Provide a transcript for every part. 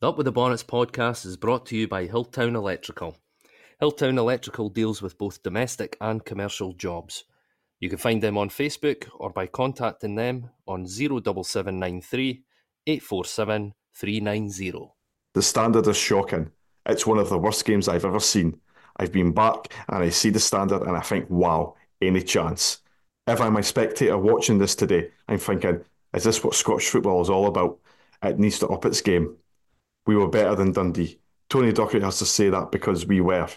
The Up with the Bonnets podcast is brought to you by Hilltown Electrical. Hilltown Electrical deals with both domestic and commercial jobs. You can find them on Facebook or by contacting them on 07793 847 390. The standard is shocking. It's one of the worst games I've ever seen. I've been back and I see the standard and I think, wow, any chance. If I'm a spectator watching this today, I'm thinking, is this what Scottish football is all about? It needs to up its game we were better than Dundee. Tony Docherty has to say that because we were.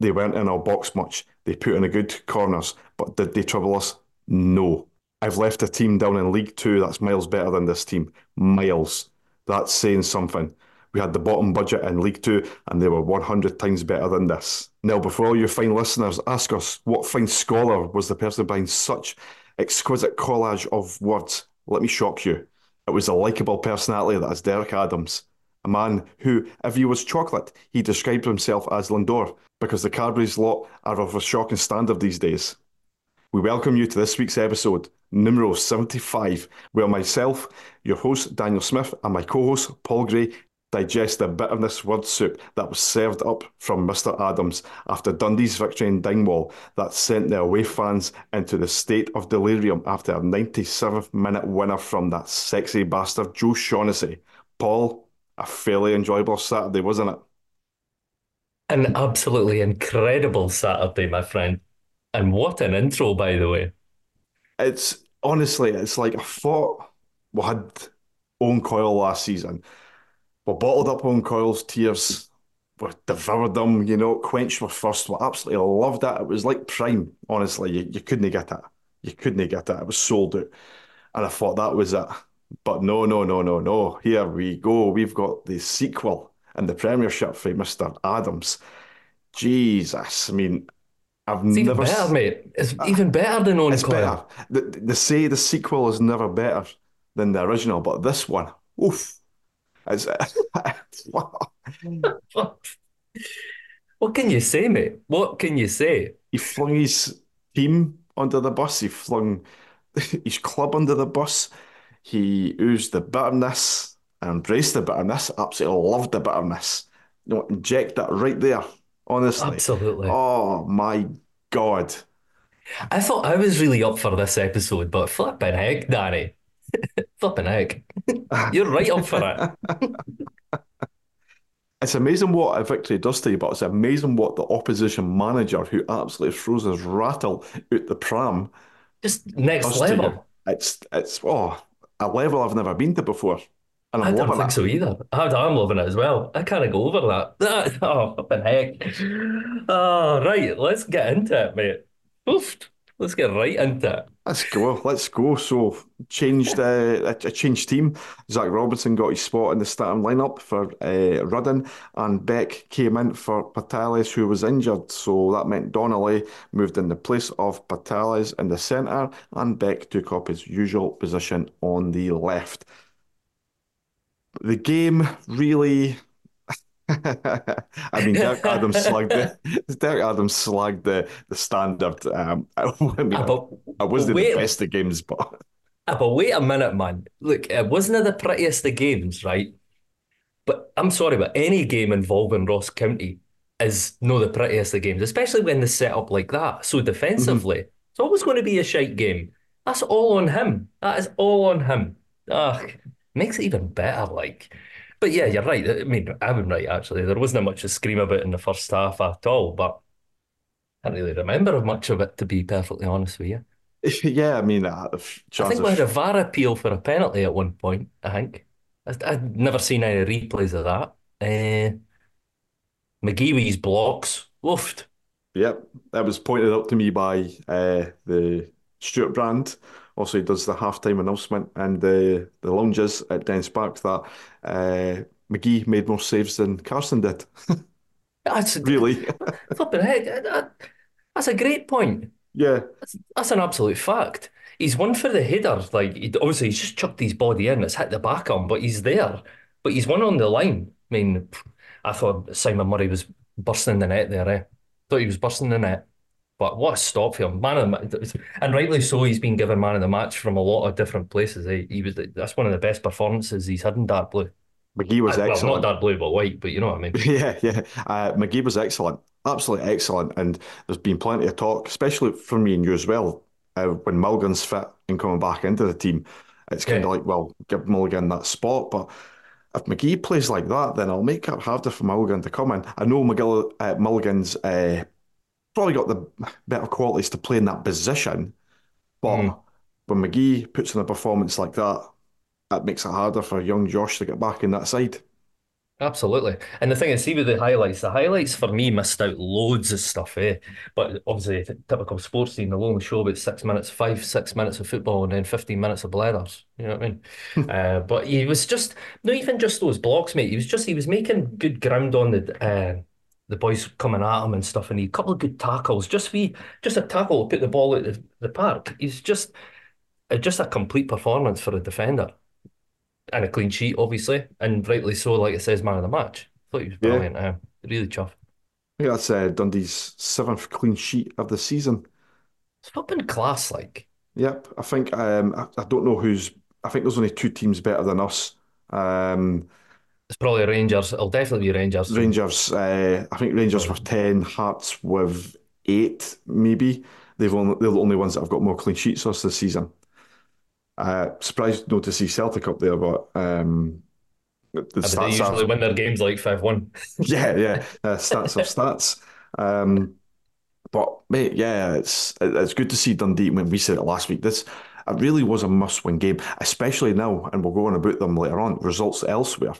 They weren't in our box much. They put in a good corners, but did they trouble us? No. I've left a team down in League Two that's miles better than this team. Miles. That's saying something. We had the bottom budget in League Two, and they were 100 times better than this. Now, before all you fine listeners ask us what fine scholar was the person behind such exquisite collage of words, let me shock you. It was a likeable personality that is Derek Adams a man who, if he was chocolate, he described himself as Lindor, because the Cadbury's lot are of a shocking standard these days. We welcome you to this week's episode, numero 75, where myself, your host Daniel Smith, and my co host Paul Gray digest the bitterness word soup that was served up from Mr. Adams after Dundee's victory in Dingwall that sent the away fans into the state of delirium after a 97th minute winner from that sexy bastard Joe Shaughnessy. Paul, a fairly enjoyable Saturday, wasn't it? An absolutely incredible Saturday, my friend. And what an intro, by the way. It's honestly, it's like I thought we had Owen Coyle last season. We bottled up Owen Coyle's tears. We devoured them, you know, quenched my first. We absolutely loved it. It was like prime, honestly. You, you couldn't get that. You couldn't get it. It was sold out. And I thought that was it. But no, no, no, no, no. Here we go. We've got the sequel and the Premiership for Mr. Adams. Jesus. I mean, I've it's never. Even better, mate. It's uh, even better than Owen It's better. They, they say the sequel is never better than the original, but this one, oof. It's, what can you say, mate? What can you say? He flung his team under the bus. He flung his club under the bus. He oozed the bitterness and embraced the bitterness. Absolutely loved the bitterness. You know, inject that right there. Honestly, absolutely. Oh my god! I thought I was really up for this episode, but flipping heck, Danny, flipping heck, you're right up for it. It's amazing what a victory does to you, but it's amazing what the opposition manager, who absolutely throws his rattle out the pram, just next level. It's it's oh a level I've never been to before. And I'm I don't think it. so either. I'm loving it as well. I can't go over that. Oh, flipping heck. Oh, right. Let's get into it, mate. Oof. Let's get right into it. Let's go. Let's go. So, changed uh, a changed team. Zach Robinson got his spot in the starting lineup for uh, Rudden, and Beck came in for Portales, who was injured. So that meant Donnelly moved in the place of Portales in the centre, and Beck took up his usual position on the left. The game really I mean, Derek Adams slagged the Derek Adams slagged the the standard. Um, I, mean, uh, but, I wasn't wait, the best of games, but uh, but wait a minute, man. Look, it wasn't the prettiest of games, right? But I'm sorry, but any game involving Ross County is no the prettiest of games, especially when they set up like that. So defensively, mm-hmm. it's always going to be a shite game. That's all on him. That is all on him. Ugh, makes it even better. Like but yeah, you're right. I mean, I'm right, actually. There wasn't much to scream about in the first half at all, but I can't really remember much of it, to be perfectly honest with you. Yeah, I mean, uh, I think we had a VAR appeal for a penalty at one point, I think. I, would never seen any replays of that. Uh, McGeewy's blocks, woofed. Yep, that was pointed out to me by uh, the Stuart Brand also he does the halftime announcement and the the lounges at Dens Park that uh, McGhee made more saves than Carson did. that's really flipping heck. That's a great point. Yeah, that's, that's, an absolute fact. He's one for the header. Like he, obviously he's just chucked his body in. It's hit the back on, but he's there. But he's one on the line. I mean, I thought Simon Murray was bursting the net there. Eh? Thought he was bursting the net. But what a stop for him, man of the match, and rightly so. He's been given man of the match from a lot of different places. He, he was that's one of the best performances he's had in dark blue. McGhee was well, not dark blue, but white, but you know what I mean. Yeah, yeah. Uh, McGhee was excellent, absolutely excellent. And there's been plenty of talk, especially from me and you as well, uh, when Mulligan's fit and coming back into the team. It's kind of Yeah, like, well, give Mulligan that spot. But if McGhee plays like that, then I'll make it harder for Mulligan to come in. I know McGill, uh, Mulligan's uh, probably got the better qualities to play in that position, mm, but when McGhee puts in a performance like that, that makes it harder for young Josh to get back in that side. absolutely. And the thing is, see with the highlights, the highlights for me missed out loads of stuff, eh? But obviously, typical sports team, they'll only show about six minutes, five, six minutes of football and then 15 minutes of blathers. You know what I mean? Uh, but he was just, not even just those blocks, mate. He was just, he was making good ground on the, uh, the boys coming at him and stuff, and he a couple of good tackles. Just we, just a tackle put the ball at the, the park. He's just, uh, just a complete performance for a defender. and a clean sheet, obviously, and rightly so, like it says, man of the match. I thought he was Yeah, brilliant. Uh, really chuffed. Think that's uh, Dundee's seventh clean sheet of the season. It's flipping class, like. Yep, I think um, I, I don't know who's. I think there's only two teams better than us. Um, It's probably Rangers. It'll definitely be Rangers. Rangers. Uh, I think Rangers with ten, Hearts with eight, maybe. They've only they're the only ones that have got more clean sheets us this season. Uh, surprised not to see Celtic up there, but um, the the but they usually win their games like 5-1. yeah, yeah. Uh, stats of stats. Um, But mate, yeah, it's it's good to see Dundee. When we said it last week, this it really was a must-win game, especially now, and we'll go on about them later on. Results elsewhere,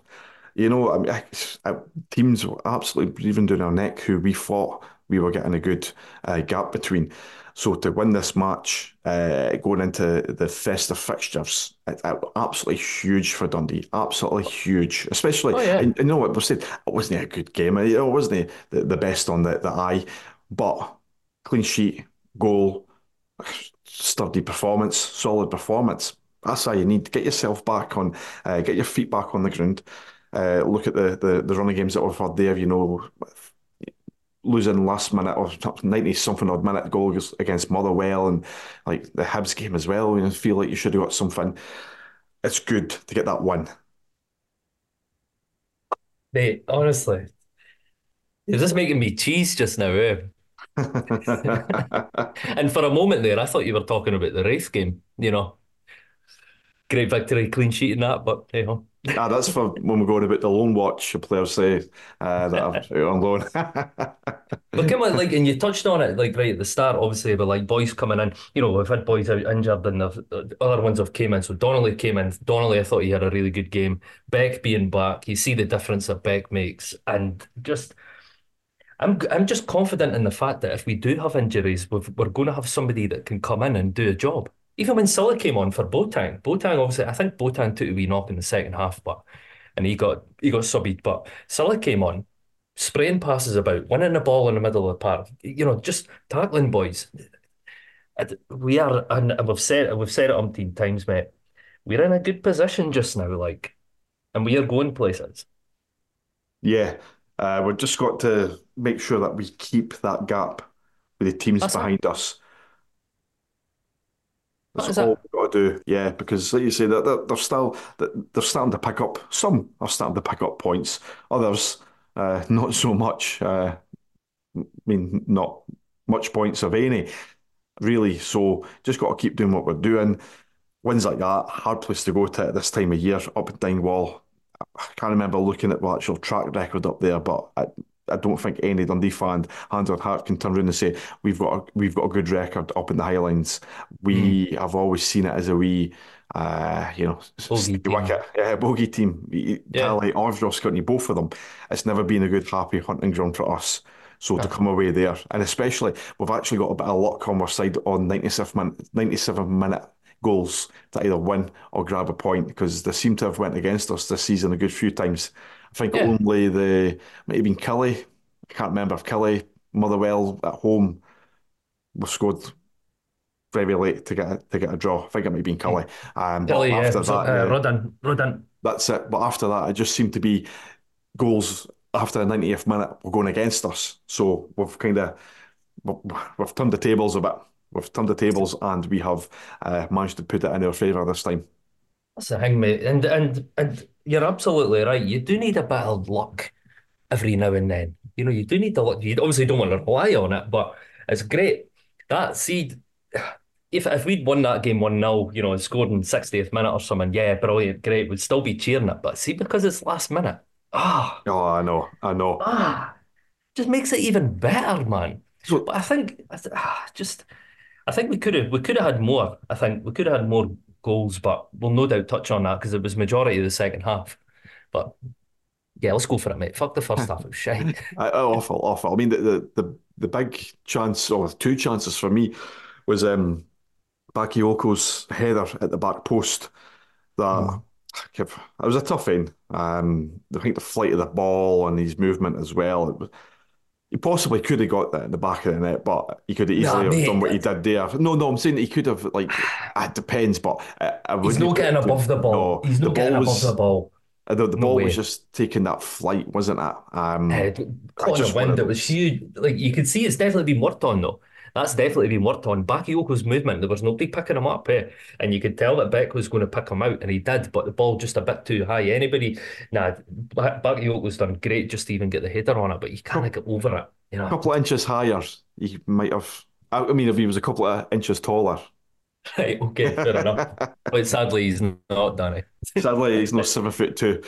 you know, I mean, I, I, teams were absolutely breathing down our neck who we thought we were getting a good uh, gap between. So to win this match, uh, going into the festive fixtures, it, it, absolutely huge for Dundee. Absolutely huge, especially. Oh, yeah. And, and you know what we said? It wasn't a good game. It wasn't the, the best on the, the eye, but clean sheet, goal, sturdy performance, solid performance. That's how you need. To get yourself back on, uh, get your feet back on the ground. Uh, look at the, the the running games that we've had there. You know, losing last minute or ninety something odd minute goal against Motherwell and like the Hibs game as well. You know, feel like you should have got something. It's good to get that win. Mate, honestly, you're just making me cheese just now, eh? And for a moment there, I thought you were talking about the race game, you know. Great victory, clean sheet and that, but hey ho. Ah, that's for when we're going about the loan watch. Players say uh, that I'm out on loan. But come on, like, and you touched on it, like, right at the start, obviously, but like boys coming in, you know, we've had boys out injured and the the other ones have came in. So Donnelly came in. Donnelly, I thought he had a really good game. Beck being back, you see the difference that Beck makes. And just, I'm I'm just confident in the fact that if we do have injuries, we've, we're going to have somebody that can come in and do a job. Even when Sylla came on for Boateng, Boateng obviously, I think Boateng took a wee knock in the second half, but and he got he got subbied. But Sylla came on, spraying passes about, winning the ball in the middle of the park, you know, just tackling boys. We are, and we've said we've said it umpteen times, mate. We're in a good position just now, like, and we are going places. Yeah, uh, we've just got to make sure that we keep that gap with the teams That's it. behind us. That That's is all we've got to do. Yeah, because like you say, that they're, they're still they're starting to pick up. Some are starting to pick up points. Others, uh, not so much. Uh, I mean, not much points of any really. So just got to keep doing what we're doing. Wins like that, hard place to go to at this time of year, up and Dingwall. I can't remember looking at the actual track record up there, but I, don't think any Dundee fan, hand on heart, can turn around and say we've got a, we've got a good record up in the Highlands. Mm. We have always seen it as a wee, uh, you know, Bogey wicket, yeah, bogey team. Yeah. ours, Ross County, both of them. It's never been a good, happy hunting ground for us. So to Uh, come away there, and especially we've actually got a bit of luck on our side on 97 minute, 97 minute goals to either win or grab a point because they seem to have went against us this season a good few times. I think yeah. only the might have been Kelly. I can't remember if Kelly Motherwell at home was scored very late to get a, to get a draw. I think it might have been Kelly. Um, Kelly, yeah. after that, uh, Rudden, Rudden. that's it. But after that, it just seemed to be goals after the 90th minute were going against us. So we've kind of we've, we've turned the tables a bit. We've turned the tables and we have uh, managed to put it in our favour this time. That's the thing, mate. And and and you're absolutely right. You do need a bit of luck every now and then. You know, you do need the luck. You obviously don't want to rely on it, but it's great. That seed, if if we'd won that game 1 0, you know, and scored in 60th minute or something, yeah, brilliant, great. We'd still be cheering it. But see, because it's last minute, ah, Oh, I know, I know. ah, just makes it even better, man. So But I think I th- ah, just I think we could have we could have had more. I think we could have had more goals, but we'll no doubt touch on that because it was majority of the second half. But yeah, let's go for it, mate. Fuck the first half, it was shite. Awful, awful. I mean, the, the the the big chance, or two chances for me, was um Bakayoko's header at the back post. That Mm. it was a tough end. Um, I think the flight of the ball and his movement as well. It was, he possibly could have got that in the back of the net, but he could have Nah, easily have done what he did there. No, no, I'm saying he could have like it depends, but I, I He's wouldn't getting above the ball. No, He's not getting ball above the ball. the, the No ball way. was just taking that flight, wasn't it? Um, Uh, caught in the wind, of it was huge. Like you could see, it's definitely been worked on though. That's definitely been worked on. Bakayoko's movement, there was nobody picking him up, eh? And you could tell that Beck was going to pick him out, and he did, but the ball just a bit too high. Anybody, nah, Ba- Bakayoko's done great just to even get the header on it, but you can't get over it, you a couple of inches higher, he might have. I I mean, if he was a couple of inches taller. Right, okay, fair enough. But sadly, he's not done it. Sadly, he's not seven foot two.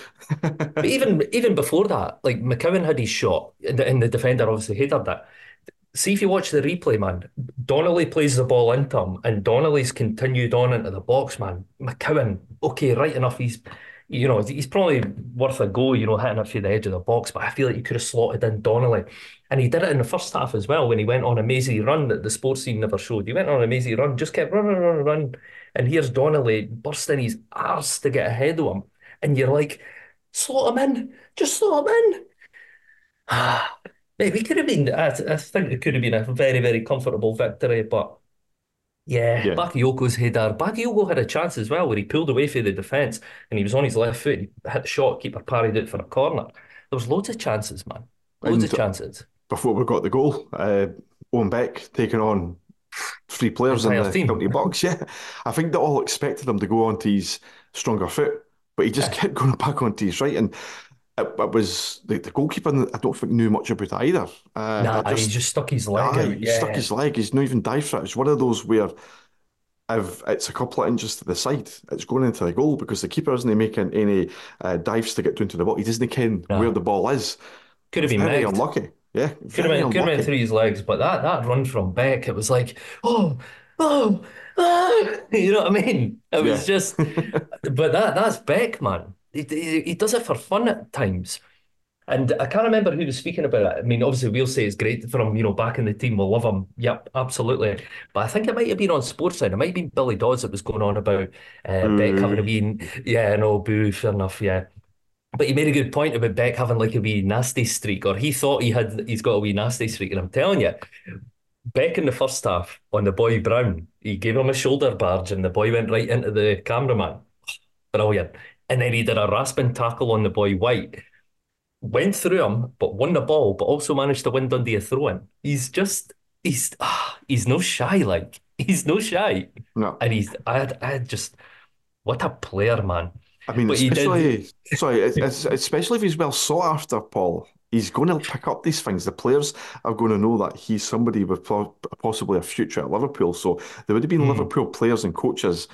But even even before that, like McCowan had his shot, and the, and the defender obviously headed that. See if you watch the replay, man. Donnelly plays the ball into him, and Donnelly's continued on into the box, man. McCowan, okay, right enough. He's, you know, he's probably worth a go, you know, hitting it through the edge of the box. But I feel like you could have slotted in Donnelly, and he did it in the first half as well when he went on a mazy run that the sports scene never showed. He went on a mazy run, just kept running, running, running, and here's Donnelly bursting his arse to get ahead of him, and you're like, slot him in, just slot him in. Ah, Mate, we could have been, I, I think it could have been a very, very comfortable victory, but yeah, Yeah. Bakayoko's header. Bakayoko had a chance as well where he pulled away from the defence and he was on his left foot. He hit the shot, keeper parried it for a corner. There was loads of chances, man. Loads of chances. before we got the goal, uh, Owen Beck taking on three players in the team. county box. Yeah, I think they all expected him to go onto his stronger foot, but he just Yeah. kept going back onto his right. And it, it was the, the goalkeeper, I don't think knew much about it either. Uh, Nah, I he just, just stuck his leg aye, out. he Yeah. stuck his leg. He's not even dived for it. It's one of those where if it's a couple of inches to the side, it's going into the goal because the keeper isn't making any uh, dives to get down to the ball. He doesn't ken No. where the ball is. Could have been Very megged. unlucky. Yeah, Could have been, could have been through his legs, but that that run from Beck, it was like, oh, oh, ah, you know what I mean? It was Yeah. just, but that that's Beck, man. He, he, he does it for fun at times. And I can't remember who was speaking about it. I mean, obviously, we'll say it's great for him, you know, back in the team. We'll love him. Yep, absolutely. But I think it might have been on Sportside. It might have been Billy Dodds that was going on about uh, Beck having a wee, yeah, no, boo, fair enough, yeah. But he made a good point about Beck having like a wee nasty streak, or he thought he had he's got a wee nasty streak. And I'm telling you, Beck in the first half on the boy Brown, he gave him a shoulder barge and the boy went right into the cameraman. Brilliant. And then he did a rasping tackle on the boy White. Went through him, but won the ball, but also managed to win Dundee a throw in. He's just he's ah, he's no shy, like he's no shy. No. And he's I had, I just what a player, man. I mean, But especially sorry, especially if he's well sought after, Paul. He's going to pick up these things. The players are going to know that he's somebody with possibly a future at Liverpool. So there would have been Hmm. Liverpool players and coaches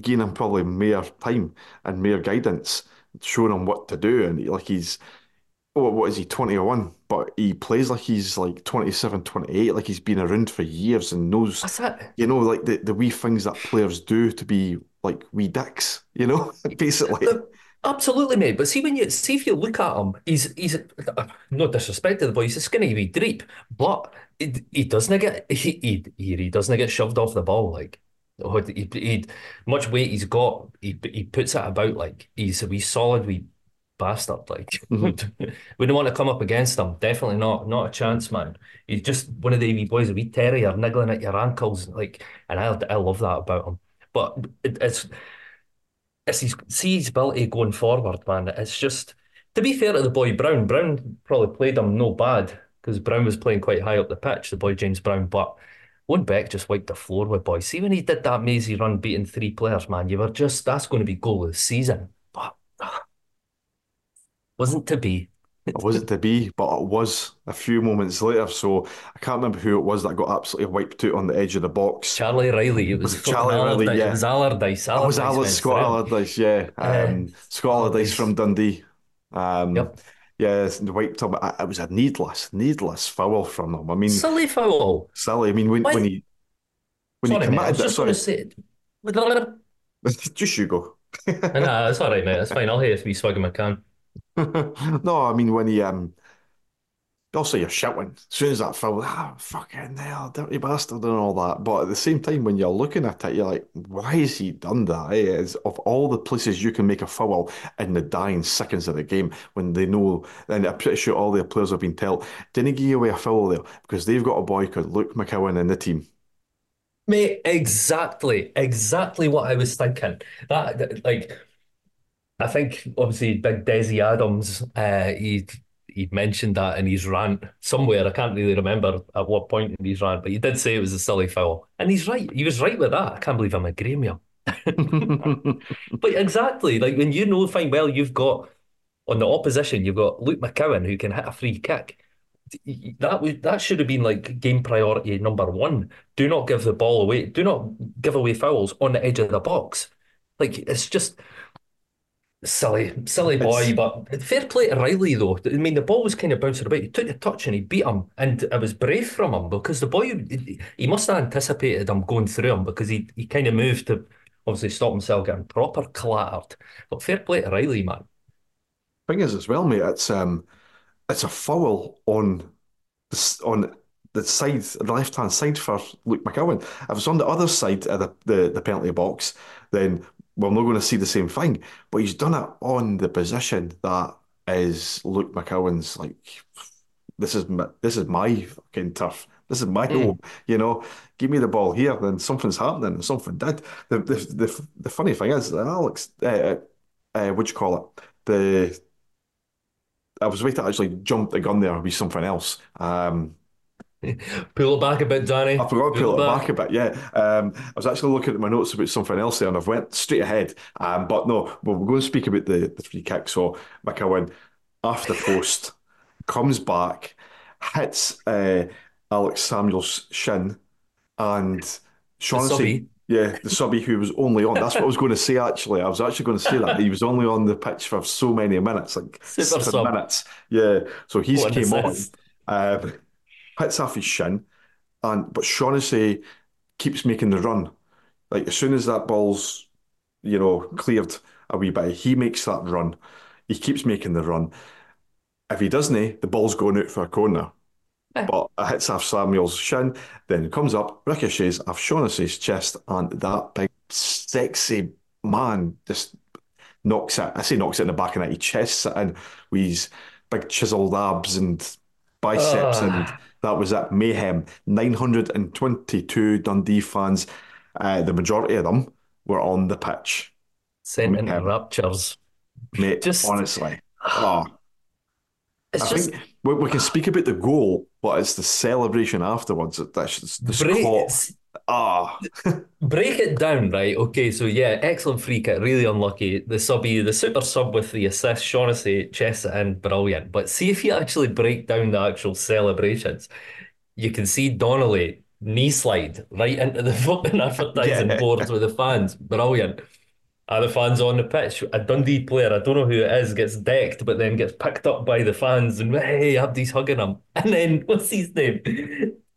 giving him probably more time and more guidance, showing him what to do. And like he's, what, what is he, 21? But he plays like he's like 27, 28, like he's been around for years and knows, you know, like the, the wee things that players do to be like wee dicks, you know, basically. Absolutely, mate. But see when you see if you look at him, he's he's uh, no disrespect to the boy, he's a skinny wee dreep, but he, he doesn't get he, he he doesn't get shoved off the ball like oh, he, he much weight he's got, he he puts it about like he's a wee solid wee bastard. Like Mhm. wouldn't want to come up against him. Definitely not, not a chance, man. He's just one of the wee boys, a wee terrier niggling at your ankles, like, and I I love that about him. But it, it's it's his, see his ability going forward, man. It's just to be fair to the boy Brown, Brown probably played him no bad because Brown was playing quite high up the pitch, the boy James Brown. But Owen Beck just wiped the floor with boys. See when he did that mazy run beating three players, man, you were just that's going to be goal of the season. But wasn't to be. It wasn't to be, but it was a few moments later. So I can't remember who it was that got absolutely wiped out on the edge of the box. Charlie Riley. It was, Was Charlie Riley? Allardyce. Yeah. It was Allardyce. It was Allardyce Scott. Allardyce, yeah. Um, Scott Allardyce Allardyce. from Dundee. Um, Yep. Yeah, it's wiped him. It it was a needless, needless foul from him. I mean, Silly foul. silly. I mean, when, Why- when he when Sorry, he mate. I committed was that, just sorry, say. just you go. Nah, it's all right, mate. That's fine. I'll have a wee swig of my can. No, I mean when he um also you're shouting as soon as that foul, ah fucking hell, dirty bastard and all that. But at the same time when you're looking at it, you're like, why has he done that? It's of all the places you can make a foul in the dying seconds of the game when they know and I'm pretty sure all their players have been told, didn't give you away a foul there because they've got a boy called Luke McCowan in the team. Mate, exactly, exactly what I was thinking. That, that- like, I think obviously Big Desi Adams, uh, he he mentioned that in his rant somewhere. I can't really remember at what point in his rant, but he did say it was a silly foul, and he's right. He was right with that. I can't believe I'm agreeing with him. But exactly, like when you know fine well, you've got on the opposition, you've got Luke McCowan who can hit a free kick. That would that should have been like game priority number one. Do not give the ball away. Do not give away fouls on the edge of the box. Like it's just silly, silly boy. It's- But fair play to Riley though. I mean, the ball was kind of bouncing about. He took the touch and he beat him, and it was brave from him because the boy he must have anticipated him going through him because he he kind of moved to obviously stop himself getting proper clattered. But fair play to Riley, man. Thing is as well, mate, it's um it's a foul on the on the side, the left hand side for Luke McCowan. If it's on the other side of the, the, the penalty box, then we're not going to see the same thing. But he's done it on the position that is Luke McCowan's like this is my, this is my fucking turf. This is my Mm. home. You know, give me the ball here, then something's happening, and something did. The the the, the funny thing is, that Alex, uh, uh, what do you call it? The I was waiting to actually jump the gun there with something else. Um, Pull it back a bit, Danny. I forgot to pull it back a bit. Yeah, um, I was actually looking at my notes about something else there, and I've went straight ahead. Um, but no, well, we're going to speak about the the free kick. So McCowan, after post, comes back, hits uh, Alex Samuel's shin, and Shaughnessy. Yeah, the subby who was only on. That's what I was going to say. Actually, I was actually going to say that he was only on the pitch for so many minutes, like Super seven sub. minutes. Yeah, so he's What came on, um, hits off his shin, and but Shaughnessy keeps making the run. Like as soon as that ball's, you know, cleared a wee bit, he makes that run. He keeps making the run. If he doesn't, the ball's going out for a corner. Eh. But it hits off Samuel's shin, then it comes up, ricochets off Shaughnessy's chest, and that big, sexy man just knocks it. I say knocks it in the back of that. He chests it in with his big chiseled abs and biceps, and Ah. that was it. Mayhem. 922 Dundee fans, uh, the majority of them were on the pitch. Sent into raptures. Mate, Just- honestly. Oh, It's I just think we, we can speak about the goal, but it's the celebration afterwards that- that's just the break, Ah, break it down, right? Okay, so yeah, excellent free kick, really unlucky. The subby, the super sub with the assist, Shaughnessy chests it in, brilliant. But see if you actually break down the actual celebrations, you can see Donnelly knee slide right into the fucking advertising Yeah. boards with the fans. Brilliant. Are the fans on the pitch? A Dundee player, I don't know who it is, gets decked, but then gets picked up by the fans and hey, Abdi's hugging him. And then what's his name?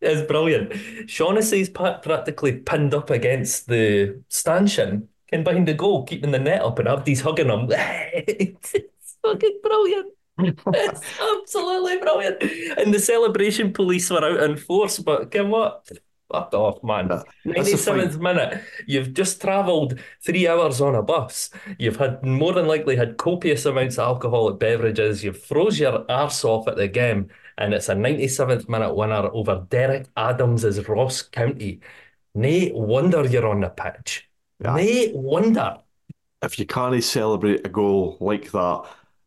It's brilliant. Shaughnessy's practically pinned up against the stanchion and behind the goal, keeping the net up, and Abdi's hugging him. it's fucking brilliant. It's absolutely brilliant. And the celebration police were out in force, but come what? Fuck off, man. Yeah, that's the thing. 97th minute. You've just travelled three hours on a bus. You've had more than likely had copious amounts of alcoholic beverages. You've froze your arse off at the game, and it's a 97th minute winner over Derek Adams' Ross County. Nay wonder you're on the pitch. Yeah. Nay wonder. if you can't celebrate a goal like that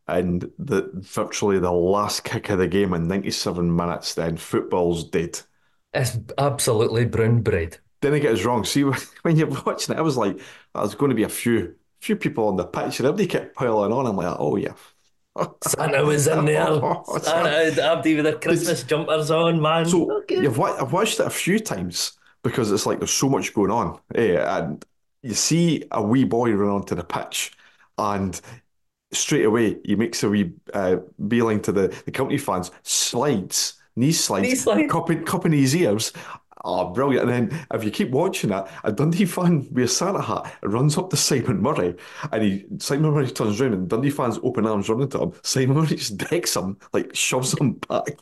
and the virtually the last kick of the game in 97 minutes, then football's dead. It's absolutely brown bread. Didn't get us wrong. See, when you're watching it, I was like, there's going to be a few few people on the pitch, and everybody kept piling on. I'm like, oh yeah. Santa was in there. Santa Abdi with their Christmas jumpers on, man. So okay. you've I've watched it a few times because it's like there's so much going on. Yeah, and you see a wee boy run onto the pitch, and straight away he makes a wee uh, beeline to the, the County fans, slides, knee slides, knee slides. Cupping, cupping his ears. Oh, brilliant. And then if you keep watching it, a Dundee fan with a Santa hat runs up to Simon Murray and he Simon Murray turns around and Dundee fans open arms running to him. Simon Murray just decks him, like shoves him back.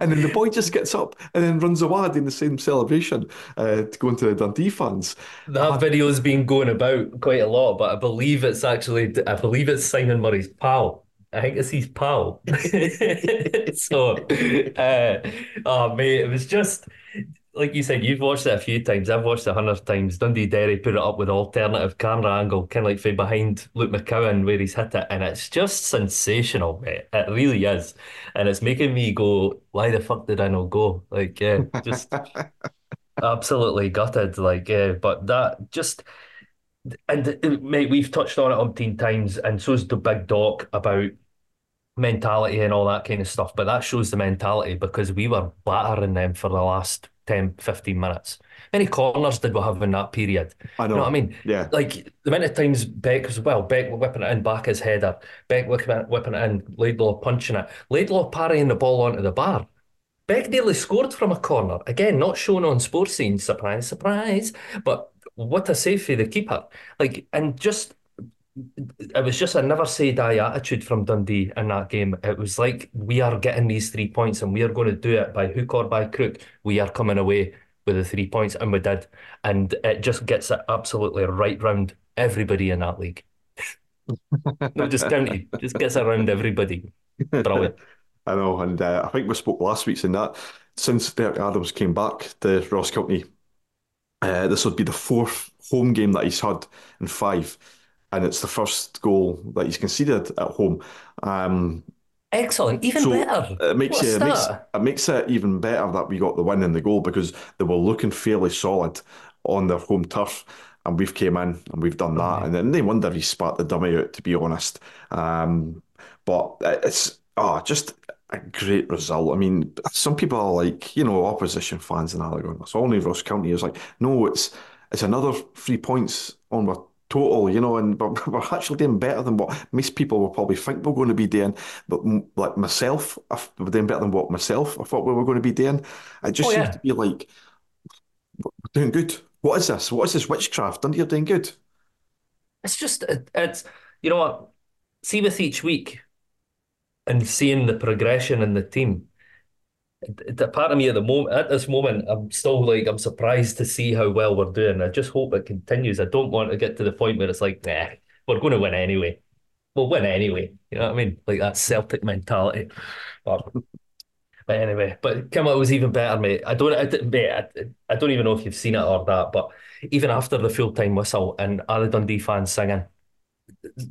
and then the boy just gets up and then runs away in the same celebration uh, to go into the Dundee fans. That uh, video's been going about quite a lot, but I believe it's actually I believe it's Simon Murray's pal. I think it's his pal. so, uh, oh mate, it was just like you said, you've watched it a few times. I've watched it a hundred times. Dundee Derry put it up with alternative camera angle, kind of like from behind Luke McCowan where he's hit it, and it's just sensational, mate. It really is, and it's making me go, "Why the fuck did I not go?" Like, yeah, just absolutely gutted. Like, yeah, but that just. And mate, we've touched on it umpteen times, and so's the big doc about mentality and all that kind of stuff. But that shows the mentality because we were battering them for the last 10, 15 minutes. Many corners did we have in that period? I know. You know what I mean? Yeah. Like the amount of times Beck was, well, Beck whipping it in, back his header, Beck whipping it in, Laidlaw punching it, Laidlaw parrying the ball onto the bar. Beck nearly scored from a corner. Again, not shown on sports scene, surprise, surprise. But what a save for the keeper. Like, and just it was just a never say die attitude from Dundee in that game. It was like we are getting these three points and we are going to do it by hook or by crook. We are coming away with the three points, and we did. And it just gets it absolutely right round everybody in that league. Not just county, just gets around everybody. Brilliant. I know, and uh, I think we spoke last week in that since Derek Adams came back to Ross County, uh, this would be the fourth home game that he's had in five and it's the first goal that he's conceded at home. Um, Excellent, even so better. It makes you, it makes, it makes it even better that we got the win and the goal because they were looking fairly solid on their home turf. And we've came in and we've done that, mm-hmm. and then they wonder if he spat the dummy out. To be honest, um, but it's oh, just a great result. I mean, some people are like, you know, opposition fans and all going, it's only Ross County. It's like, no, it's it's another three points on total, you know, and we're, we're actually doing better than what most people will probably think we're going to be doing. But like myself, we're doing better than what myself I thought we were going to be doing. It just oh, seems yeah. to be like we're doing good. What is this? What is this witchcraft? And you're doing good. It's just it's you know what. See with each week and seeing the progression in the team the part of me at the moment at this moment I'm still like I'm surprised to see how well we're doing. I just hope it continues. I don't want to get to the point where it's like, nah, we're going to win anyway. We'll win anyway. You know what I mean? Like that Celtic mentality. But, but anyway, but on, was even better, mate. I don't, I, mate, I, I don't even know if you've seen it or that, but even after the full time whistle and all the Dundee fans singing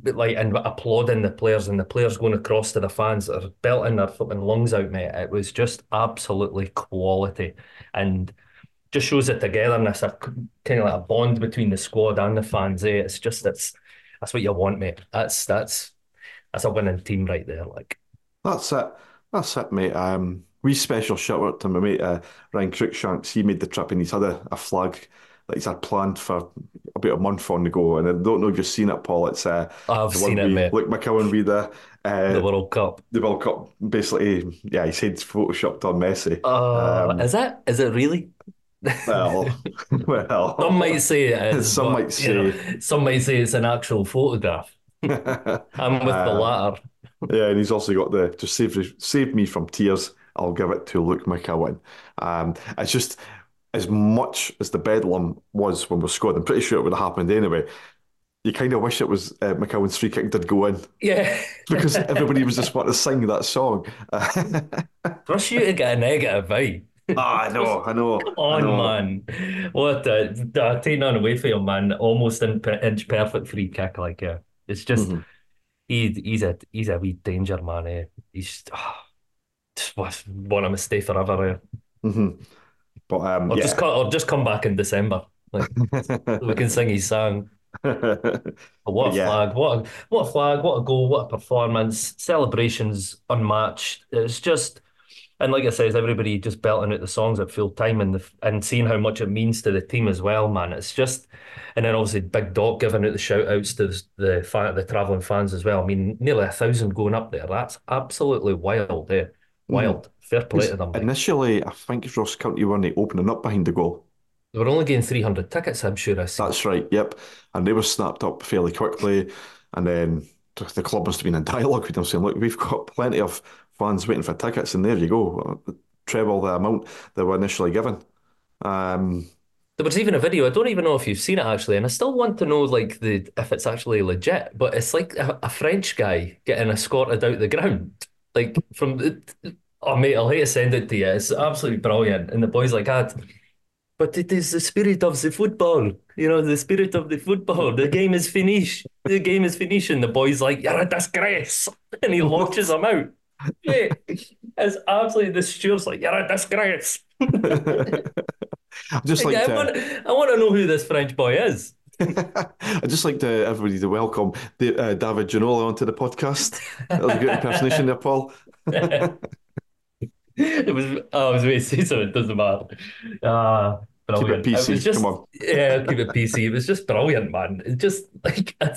like and applauding the players and the players going across to the fans that are belting their fucking lungs out, mate. It was just absolutely quality and just shows the togetherness, a kind of like a bond between the squad and the fans. Eh? It's just it's that's what you want, mate. That's that's that's a winning team right there. Like that's it. That's it, mate. Um, we special shout out to my mate uh, Ryan Cruikshanks. He made the trip and he's had a, a flag that he's had planned for about a month on the go. And I don't know if you've seen it, Paul. It's uh, I've seen it, mate. Luke McCowan be the uh, the World Cup. The World Cup, basically, yeah, he said photoshopped on Messi. Uh, um, is it? Is it really? well, well, some might say it is. Some but, might say. You know, some might say it's an actual photograph. I'm with the latter. Yeah, and he's also got the to save save me from tears. I'll give it to Luke McCowan. Um, it's just as much as the bedlam was when we scored, I'm pretty sure it would have happened anyway. You kind of wish it was uh, McCowan's free kick did go in. Yeah. because everybody was just wanting to sing that song. For you to get a negative vibe. oh, I know, I know. Come on, know. man. What a, taking on away for you, man. Almost in, inch perfect free kick. Like, yeah. It's just, mm-hmm. he, he's a he's a wee danger, man. Eh? He's oh, just want to stay forever. Eh? Mm-hmm. But um, Or yeah. just come, or just come back in December. Like we can sing his song. What a yeah. flag! What a, what a flag! What a goal! What a performance! Celebrations unmatched. It's just, and like I said, everybody just belting out the songs at full time and the, and seeing how much it means to the team as well, man. It's just, and then obviously Big Doc giving out the shout outs to the the, fan, the travelling fans as well. I mean, nearly a thousand going up there. That's absolutely wild. There, wild. Mm. Fair play to them. Initially, I think Ross County were only opening up behind the goal. They were only getting 300 tickets, I'm sure I see. That's right, yep. And they were snapped up fairly quickly. And then the club must have been in dialogue with them saying, look, we've got plenty of fans waiting for tickets, and there you go. Treble the amount they were initially given. Um, there was even a video. I don't even know if you've seen it actually, and I still want to know like the if it's actually legit. But it's like a, a French guy getting escorted out the ground, like from the. Oh mate, I'll hate to send it to you. It's absolutely brilliant. And the boy's like, ah, but it is the spirit of the football. You know, the spirit of the football. The game is finished. The game is finished. And the boy's like, You're a disgrace. And he launches him out. Yeah. It's absolutely the steward's like, You're a disgrace. just like, I, to... want, I want to know who this French boy is. I'd just like to everybody to welcome the, uh, David Ginola onto the podcast. That was a good impersonation there, Paul. It was. Oh, I was say something. It doesn't matter. Uh, brilliant. Keep it PC. It was just, Come on. Yeah, keep it PC. It was just brilliant, man. It's just like I,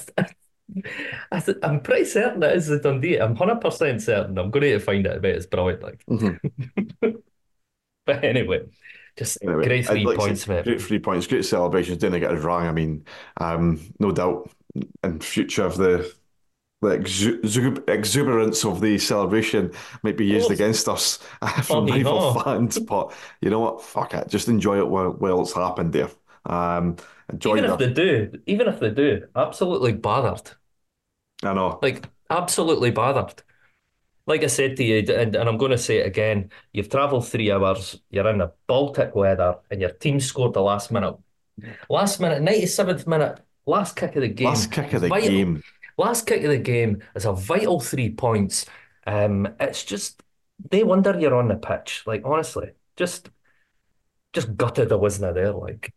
I, I'm pretty certain it is the Dundee. I'm hundred percent certain. I'm going to find it, but it's brilliant. Like, mm-hmm. but anyway. Just anyway, great three like points, mate. Great three points, great celebrations. Didn't get it wrong. I mean, um, no doubt in future of the the exu- exuberance of the celebration might be used against us uh, from rival fans. But you know what? Fuck it. Just enjoy it while, while it's happened there. Um, enjoy even if they do, even if they do, absolutely bothered. I know. Like, absolutely bothered. Like I said to you, and, and I'm going to say it again, you've travelled three hours, you're in the Baltic weather, and your team scored the last minute. Last minute, 97th minute, last kick of the game. Last kick of the vital. game Last kick of the game is a vital three points. Um, it's just they wonder you're on the pitch. Like honestly, just just gutted I wasn't there. Like,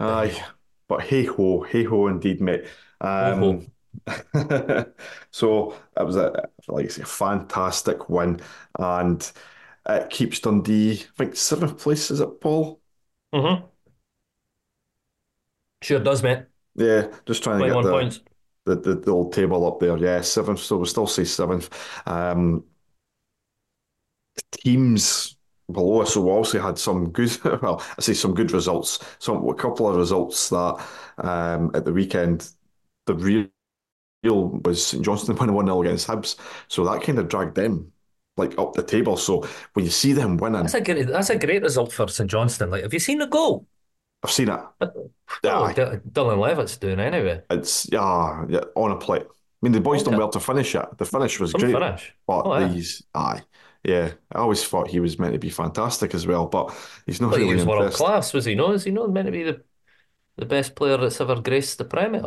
aye, but hey ho, hey ho, indeed, mate. Um, so it was a like I say, a fantastic win, and it keeps Dundee. I think seventh place is it, Paul? Mm-hmm. Sure does, mate. Yeah, just trying to get the, points. the, the the old table up there. Yeah, seventh. So we still say seventh. Um, teams below us, so we also had some good. Well, I say some good results. Some a couple of results that um, at the weekend, the real was St Johnstone winning one 0 against Hibs. So that kind of dragged them like up the table. So when you see them winning, that's a great that's a great result for St Johnstone. Like, have you seen the goal? I've seen it. Yeah, oh, D- Dylan Levitt's doing anyway. It's yeah, yeah, on a plate. I mean, the boys okay. done well to finish it. The finish was Some great, finish. but oh, yeah. these, aye, yeah. I always thought he was meant to be fantastic as well, but he's not but really. He was world class, was he? No, is he not meant to be the the best player that's ever graced the Premier?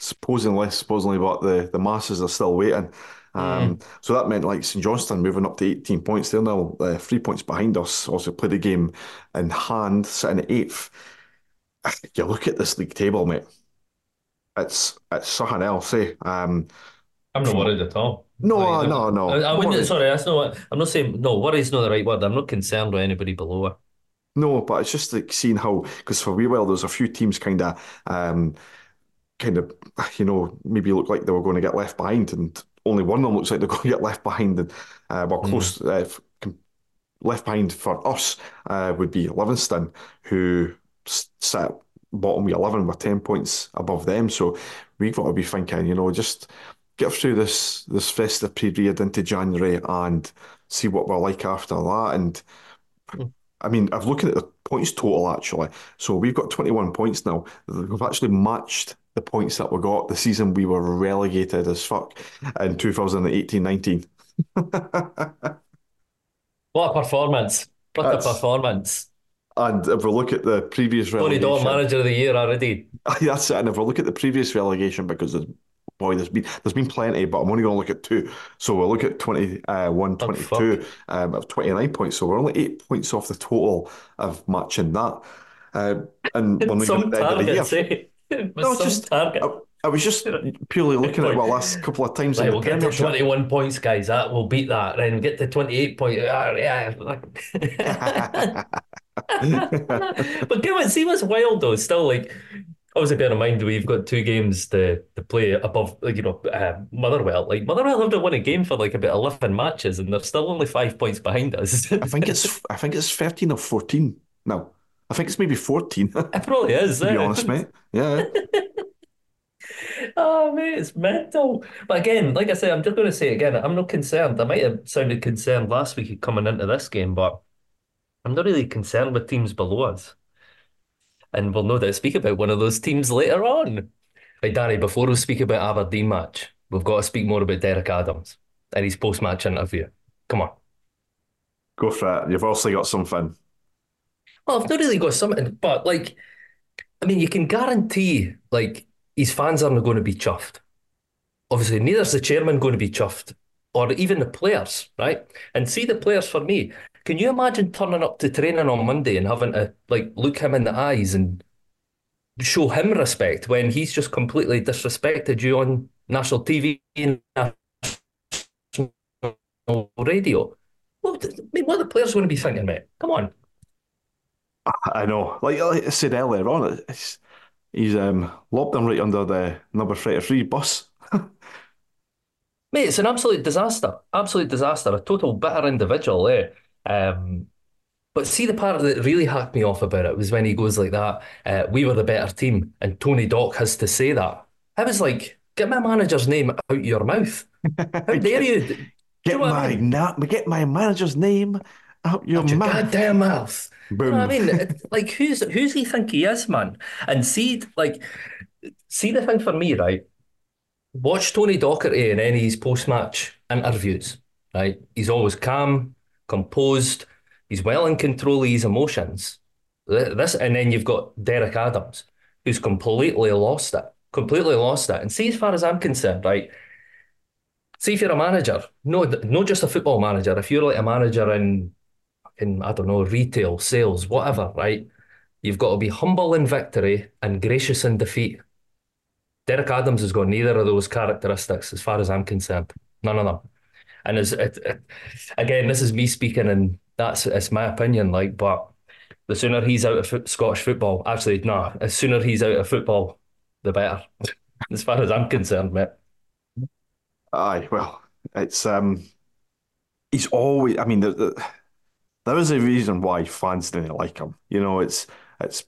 Supposedly, supposedly, but the the masses are still waiting. Um, mm. So that meant like St Johnstone moving up to 18 points. They're now uh, three points behind us. Also played the game in hand, sitting at eighth you look at this league table, mate. It's it's something else, eh? Um, I'm not worried at all. No, like, no, no. I, I wouldn't. Sorry, that's not. I'm not saying no. Worry's not the right word. I'm not concerned with anybody below her. No, but it's just like seeing how because for a while there's a few teams kind of, um, kind of, you know, maybe look like they were going to get left behind, and only one of them looks like they're going to get left behind, and uh, well, close mm. uh, left behind for us uh, would be Livingston, who sat bottom with 11 with 10 points above them. So we've got to be thinking, you know, just get through this this festive period into January and see what we're like after that. And mm. I mean, I've looking at the points total actually. So we've got 21 points now. We've actually matched the points that we got the season we were relegated as fuck in 2018 19. what a performance! What That's, a performance! And if we look at the previous relegation, Tony Dawn, manager of the year already. That's it. And if we look at the previous relegation, because boy, there's been there's been plenty, but I'm only going to look at two. So we'll look at 21, 22 um, of 29 points. So we're only eight points off the total of matching that. Uh, and when we Some get to the end of the year, eh? No, just target. I, I was just purely looking at the last couple of times in Right, the we'll get to 21 points, guys. That will beat that. Then we get to 28 points. Ah. But give it, see what's wild though. Still, like, obviously, bear in mind we've got two games to, to play above, like, you know, uh, Motherwell. Like, Motherwell have to win a game for like about 11 matches, and they're still only five points behind us. I think it's I think it's 13 or 14. No, I think it's maybe 14. It probably is. to be eh? honest, mate. Yeah. Oh, mate, it's mental. But again, like I said, I'm just going to say it again, I'm not concerned. I might have sounded concerned last week coming into this game, but I'm not really concerned with teams below us. And we'll no doubt speak about one of those teams later on. Right, Danny, before we speak about Aberdeen match, we've got to speak more about Derek Adams and his post-match interview. Come on. Go for it. You've also got something. Well, I've not really got something, but like, I mean, you can guarantee like his fans aren't going to be chuffed. Obviously, neither's the chairman going to be chuffed, or even the players, right? And see the players for me. Can you imagine turning up to training on Monday and having to like look him in the eyes and show him respect when he's just completely disrespected you on national TV and national radio? What, I mean, what are the players going to be thinking, mate? Come on. I know. Like, like I said earlier on, it's, he's um, lobbed them right under the number 33 bus. Mate, it's an absolute disaster. Absolute disaster. A total bitter individual, eh? Um, but see, the part that really hacked me off about it was when he goes like that, uh, we were the better team, and Tony Dock has to say that. I was like, get my manager's name out your mouth. How dare you? Do you Get know what I my mean? na- get my manager's name out your Out your mouth. goddamn mouth. You know I mean? Like, who's who's he think he is, man? And see, like, see the thing for me, right? Watch Tony Docherty in any of his post-match interviews, right? He's always calm, composed. He's well in control of his emotions. This, and then you've got Derek Adams, who's completely lost it, completely lost it. And see, as far as I'm concerned, right? See, if you're a manager, no, not just a football manager. If you're like a manager in, in I don't know, retail, sales, whatever, right? You've got to be humble in victory and gracious in defeat. Derek Adams has got neither of those characteristics, as far as I'm concerned. None of them. And as it, it, again, this is me speaking, and that's it's my opinion. Like, but the sooner he's out of foot, Scottish football, actually, no, as sooner he's out of football, the better. As far as I'm concerned, mate. Aye, well, it's um, he's always. I mean, the, the, there is a reason why fans didn't like him. You know, it's it's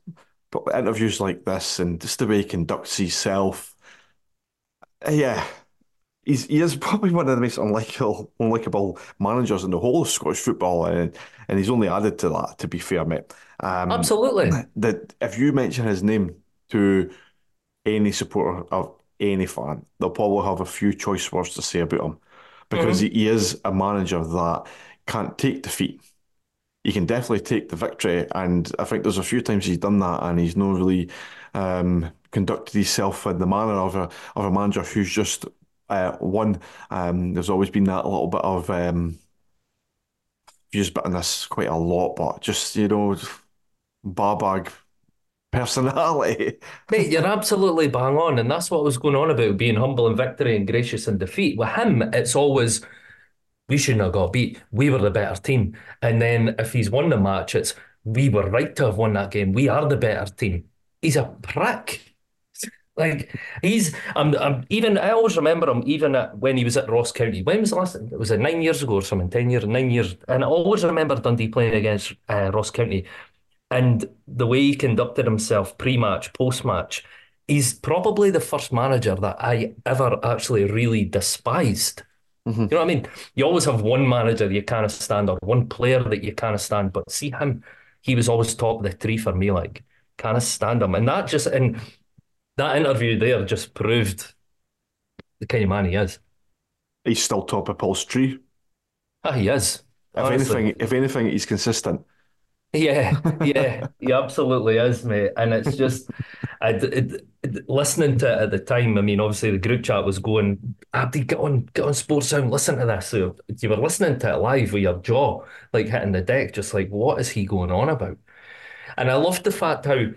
interviews like this and just the way he conducts himself. Yeah, he's he is probably one of the most unlikable unlikable managers in the whole of Scottish football, and and he's only added to that. To be fair, mate. Um, Absolutely. that if you mention his name to any supporter of any fan, they'll probably have a few choice words to say about him because he, he is a manager that can't take defeat. He can definitely take the victory, and I think there's a few times he's done that, and he's not really um, conducted himself in the manner of a of a manager who's just uh, won. Um, there's always been that little bit of um, used bit on this quite a lot, but just you know, barbag personality. Mate, you're absolutely bang on, and that's what was going on about being humble in victory and gracious in defeat. With him, it's always we shouldn't have got beat. We were the better team. And then if he's won the match, it's we were right to have won that game. We are the better team. He's a prick. Like he's I'm, I'm even I always remember him even at, when he was at Ross County. When was the last? It was it nine years ago or something? Ten years, nine years. And I always remember Dundee playing against uh, Ross County, and the way he conducted himself pre-match, post-match. He's probably the first manager that I ever actually really despised. Mhm. You know what I mean? You always have one manager you kind of stand or one player that you kind of stand, but see him, he was always top of the tree for me, like kind of stand him. And that just and that interview there just proved the kind of man he is. He's still top of Paul's tree. Ah, he is. If Honestly. anything, if anything, he's consistent. Yeah, yeah, he absolutely is, mate. And it's just, I, it, listening to it at the time. I mean, obviously the group chat was going, Abdi, get on, get on Sports Sound, listen to this. So you were listening to it live with your jaw like hitting the deck, just like, what is he going on about? And I loved the fact how I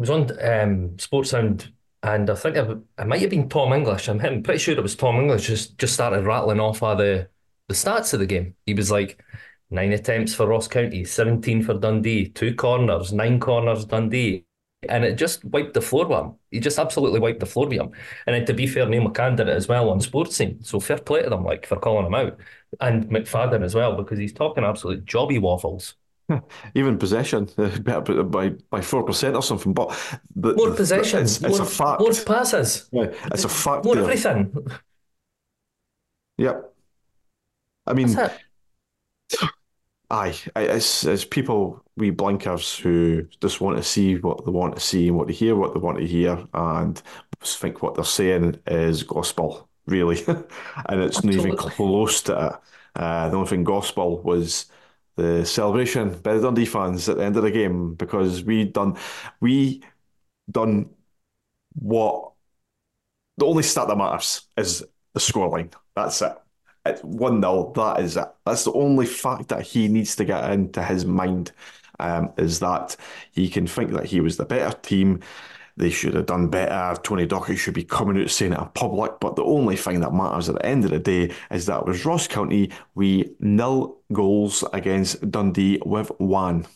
was on um, Sports Sound, and I think it, it might have been Tom English. I'm, I'm pretty sure it was Tom English. Just just started rattling off all the the stats of the game. He was like nine attempts for Ross County, 17 for Dundee, two corners, nine corners Dundee. And it just wiped the floor with him. He just absolutely wiped the floor with him. And then to be fair, Neil McCann as well on Sports Scene. So fair play to them, like for calling him out. And McFadden as well, because he's talking absolute jobby waffles. Even possession, better by by four percent or something. But the, More the, possession, it's, more, a more passes, Yeah, it's a fact more everything. Yep. I mean. Aye, I- it's it's people we blinkers who just want to see what they want to see and want to hear what they want to hear, and just think what they're saying is gospel, really, and it's not even close to it. Uh, the only thing gospel was the celebration by the Dundee fans at the end of the game because we done we done what the only stat that matters is the scoreline. That's it. It's 1 0. That is it. That's the only fact that he needs to get into his mind um, is that he can think that he was the better team. They should have done better. Tony Docherty should be coming out saying it in public. But the only thing that matters at the end of the day is that it was Ross County. We nil goals against Dundee with one.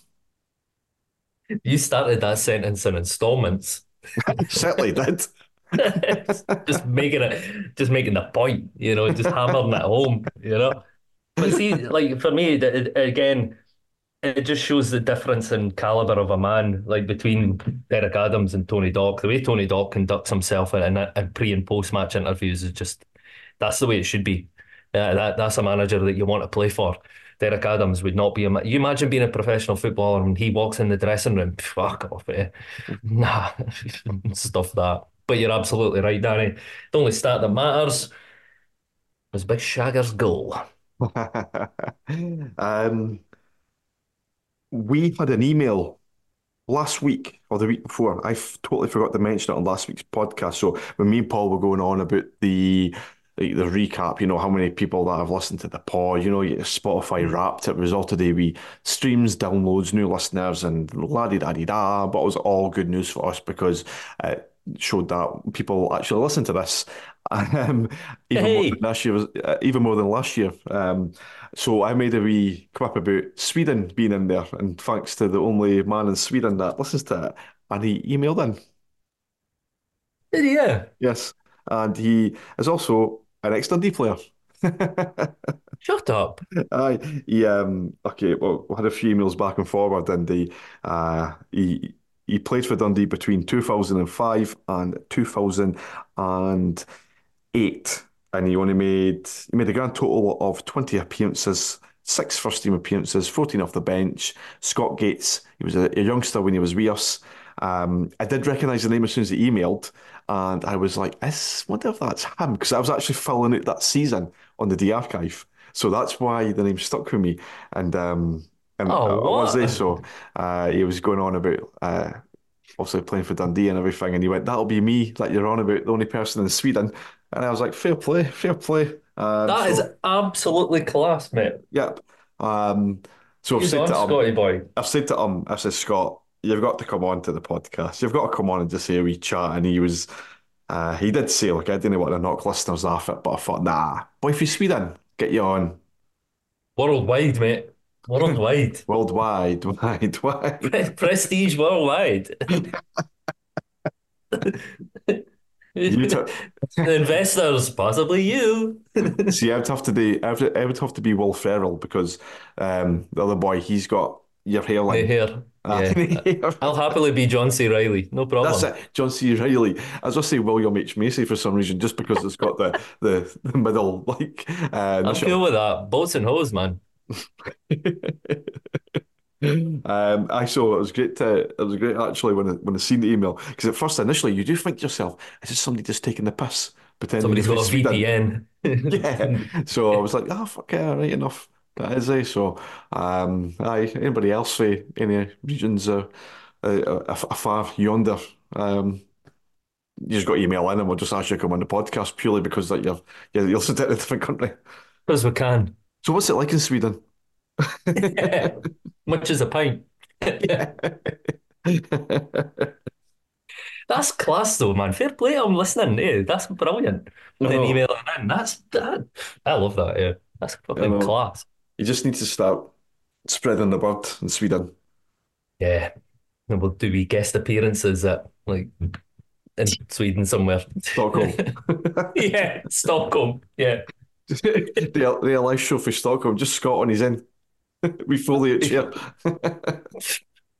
You started that sentence in installments. Certainly did. Just making it, just making the point, you know, just hammering it home, you know. But see, like for me, it, again, it just shows the difference in caliber of a man, like between Derek Adams and Tony Dock. The way Tony Dock conducts himself in, in pre and post match interviews is just that's the way it should be. Uh, that that's a manager that you want to play for. Derek Adams would not be a. ma- You imagine being a professional footballer and he walks in the dressing room. Fuck off, eh? Nah, stuff that. But you're absolutely right, Danny. The only stat that matters was Big Shagger's goal. um, we had an email last week or the week before. I totally forgot to mention it on last week's podcast. So when me and Paul were going on about the the, the recap, you know, how many people that have listened to the pod, you know, Spotify wrapped it was all today we streams, downloads, new listeners, and la di da di da. But it was all good news for us because it showed that people actually listen to this. Um, even more than last year, uh, even more than last year. Um, so I made a wee quip about Sweden being in there, and thanks to the only man in Sweden that listens to it, and he emailed in. Did Yeah, Yes, and he is also an ex-Dundee player. shut up. Aye, he um okay, well, we had a few emails back and forward, and he uh he he played for Dundee between 2005 and 2008, and he only made he made a grand total of 20 appearances, six first team appearances, 14 off the bench. Scott Gates, he was a, a youngster when he was with us. Um, I did recognise the name as soon as he emailed, and I was like, "I wonder if that's him," because I was actually filling out that season on the Dee Archive, so that's why the name stuck with me. And um, and Oh, I was there, so uh, he was going on about uh, obviously playing for Dundee and everything, and he went, "That'll be me," that you're on about, the only person in Sweden, and I was like, "Fair play, fair play." Um, That is so absolutely class, mate. yep. Um, so I've said on, to him. Scotty boy. I've said to him, I said, Scott, you've got to come on to the podcast. You've got to come on and just say a wee chat. And he was, uh, he did say, like, I didn't want to knock listeners off it, but I thought, nah, boy from Sweden, get you on. Worldwide, mate. Worldwide. Worldwide, wide, wide. Prestige worldwide. You t- Investors, possibly you. see, I would have to be, I would, I would have to be Will Ferrell because um, the other boy, he's got your The hairline. hair. Ah, Yeah. I'll happily be John C. Reilly. No problem. That's it, John C. Reilly. I was just say William H. Macy for some reason, just because it's got the the, the middle like uh, I'm cool with that. Boats and hose, man. Um, I saw it was great. To, it was great actually when I, when I seen the email because at first initially you do think to yourself, is this somebody just taking the piss, pretending Somebody's got a? VPN. Yeah. So I was like, oh fuck yeah, right enough. that is eh? So, um, aye, anybody else for any regions uh, uh, afar yonder? Um, you just got email in and we'll just ask you to come on the podcast purely because that you're you're, you're in a different country. As we can. So what's it like in Sweden? Much as a pint. That's class though, man. Fair play. I'm listening. Yeah, that's brilliant. Then No, oh. emailing in. That's that. I love that. Yeah, that's fucking class. You just need to start spreading the word in Sweden. Yeah, and we'll do we guest appearances at like in Sweden somewhere. Stockholm. yeah, Stockholm. Yeah, the, the live show for Stockholm, just Scott on his in. We fully at cheer.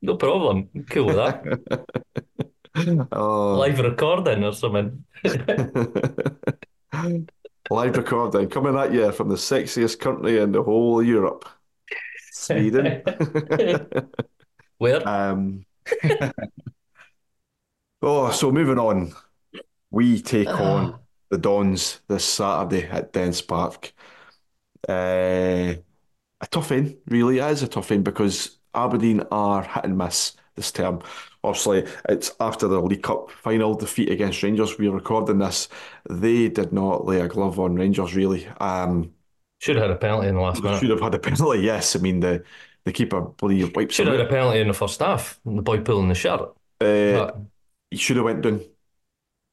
no problem. Cool with that. Oh. Live recording or something. Live recording coming at you from the sexiest country in the whole Europe, Sweden. Where? um, oh, so moving on, we take on the Dons this Saturday at Dens Park. Uh, a tough end, really. It is a tough end because Aberdeen are hit and miss this term. Obviously, it's after the League Cup final defeat against Rangers. We're recording this. They did not lay a glove on Rangers, really. Um, Should have had a penalty in the last minute. should have had a penalty, yes. I mean, the, the keeper bloody wipes Should have had a penalty in the first half. The boy pulling the shirt. Uh, But he should have went down.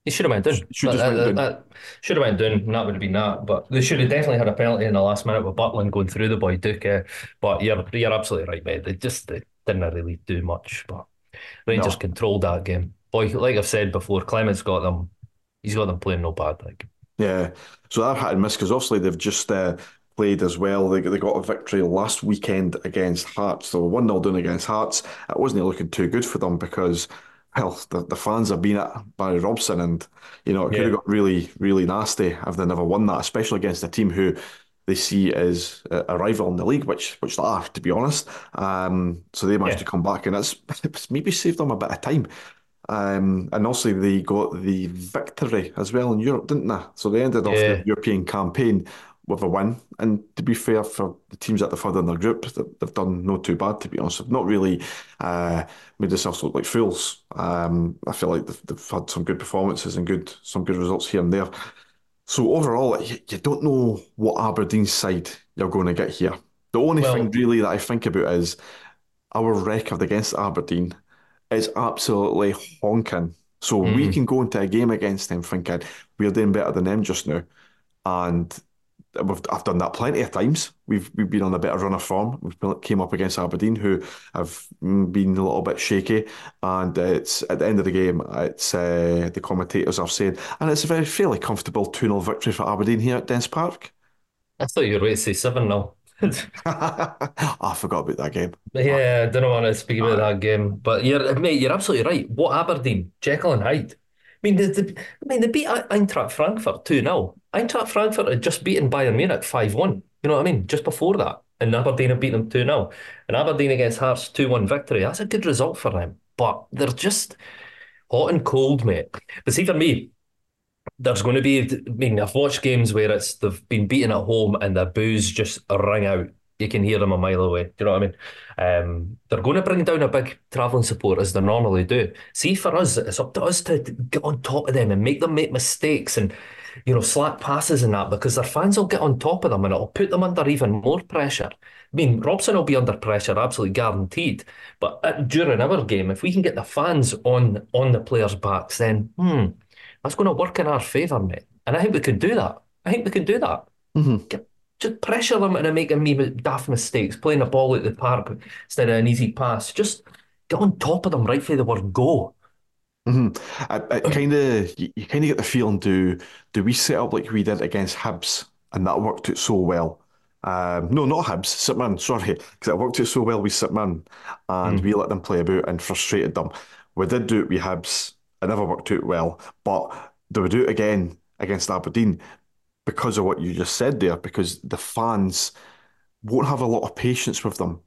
He should have went down. Should have went that- down. that- should have went down, and that would have been that. But they should have definitely had a penalty in the last minute with Butland going through the boy Duk. uh, But you're you're absolutely right, mate. They just they didn't really do much. But Rangers No. controlled that game. Boy, like I've said before, Clement's got them. He's got them playing no bad. Like Yeah, so they're hit and miss because obviously they've just uh, played as well. They, they got a victory last weekend against Hearts. So 1 0 down against Hearts. It wasn't looking too good for them because, well, the, the fans have been at Barry Robson and, you know, it could Yeah. have got really, really nasty if they never won that, especially against a team who they see as a rival in the league, which which they are, to be honest. Um, so they managed Yeah. to come back and it's, it's maybe saved them a bit of time. Um, and also they got the victory as well in Europe, didn't they? So they ended off Yeah. the European campaign with a win. And to be fair, for the teams at the further in their group, they- they've done not too bad, to be honest. They've not really uh, made themselves look like fools. Um, I feel like they've, they've had some good performances and good some good results here and there. So overall, you, you don't know what Aberdeen side you're going to get here. The only Well- thing really that I think about is our record against Aberdeen is absolutely honking. So we Mhm. can go into a game against them thinking we're doing better than them just now. And we've, I've done that plenty of times. We've we've been on a better run of form. We came up against Aberdeen, who have mm, been a little bit shaky. And it's at the end of the game, it's uh, the commentators are saying, and it's a very fairly comfortable 2 0 victory for Aberdeen here at Dens Park. I thought you were going to say seven 0 I forgot about that game. Yeah, I don't want to speak about that game, but you're mate, you're absolutely right. What Aberdeen, Jekyll and Hyde. I mean, the, the, I mean, they beat Eintracht Frankfurt 2 0. Eintracht Frankfurt had just beaten Bayern Munich 5 1. You know what I mean? Just before that. And Aberdeen had beat them 2 0. And Aberdeen against Hearts 2 1 victory. That's a good result for them. But they're just hot and cold, mate. But see, for me, there's going to be, I mean, I've watched games where it's they've been beaten at home and the boos just ring out. You can hear them a mile away. Do you know what I mean? Um, they're going to bring down a big travelling support as they normally do. See, for us, it's up to us to get on top of them and make them make mistakes and, you know, slack passes and that because their fans will get on top of them and it'll put them under even more pressure. I mean, Robson will be under pressure, absolutely guaranteed. But uh, during our game, if we can get the fans on on the players' backs, then hmm, that's going to work in our favour, mate. And I think we could do that. I think we can do that. Mhm. Get, just pressure them into making me daft mistakes, playing a ball at the park instead of an easy pass. Just get on top of them right from the word go. Hmm I, I kind of you, you kind of get the feeling do do we set up like we did against Hibs and that worked out so well. Um, no, not Hibs, Sitman, sorry, because it worked out so well with Sitman and Mm. we let them play about and frustrated them. We did do it with Hibs, it never worked out well, but do we do it again against Aberdeen because of what you just said there? Because the fans won't have a lot of patience with them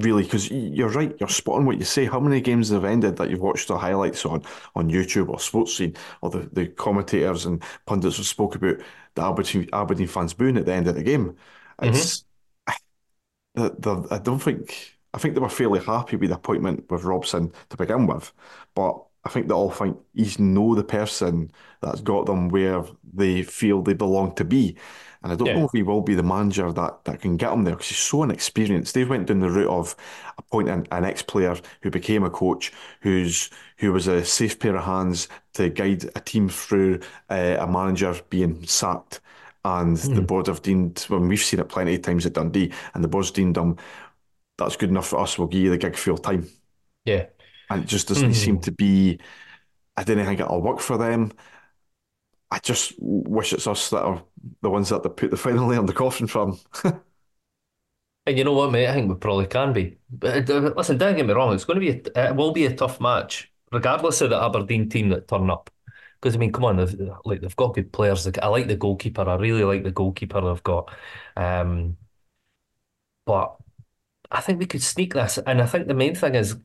really, because you're right, you're spot on what you say. How many games have ended that you've watched the highlights on on YouTube or Sports Scene, or the, the commentators and pundits have spoke about the Aberdeen, Aberdeen fans booing at the end of the game? It's mm-hmm. the, the, I don't think I think they were fairly happy with the appointment with Robson to begin with, but I think they all think he's no the person that's got them where they feel they belong to be. And I don't Yeah. know if he will be the manager that, that can get them there because he's so inexperienced. They've went down the route of appointing an ex-player who became a coach, who's who was a safe pair of hands to guide a team through uh, a manager being sacked. And the Mm. board have deemed, well, we've seen it plenty of times at Dundee, and the board's deemed them, that's good enough for us, we'll give you the gig full time. Yeah. And it just doesn't seem Mhm. to be, I don't think it'll work for them. I just wish it's us that are the ones that they put the final nail in the coffin from. And you know what, mate? I think we probably can be. But uh, listen, don't get me wrong. It's going to be a, it will be a tough match, regardless of the Aberdeen team that turn up. Because I mean, come on, they've, like they've got good players. I like the goalkeeper. I really like the goalkeeper they've got. Um, but I think we could sneak this. And I think the main thing is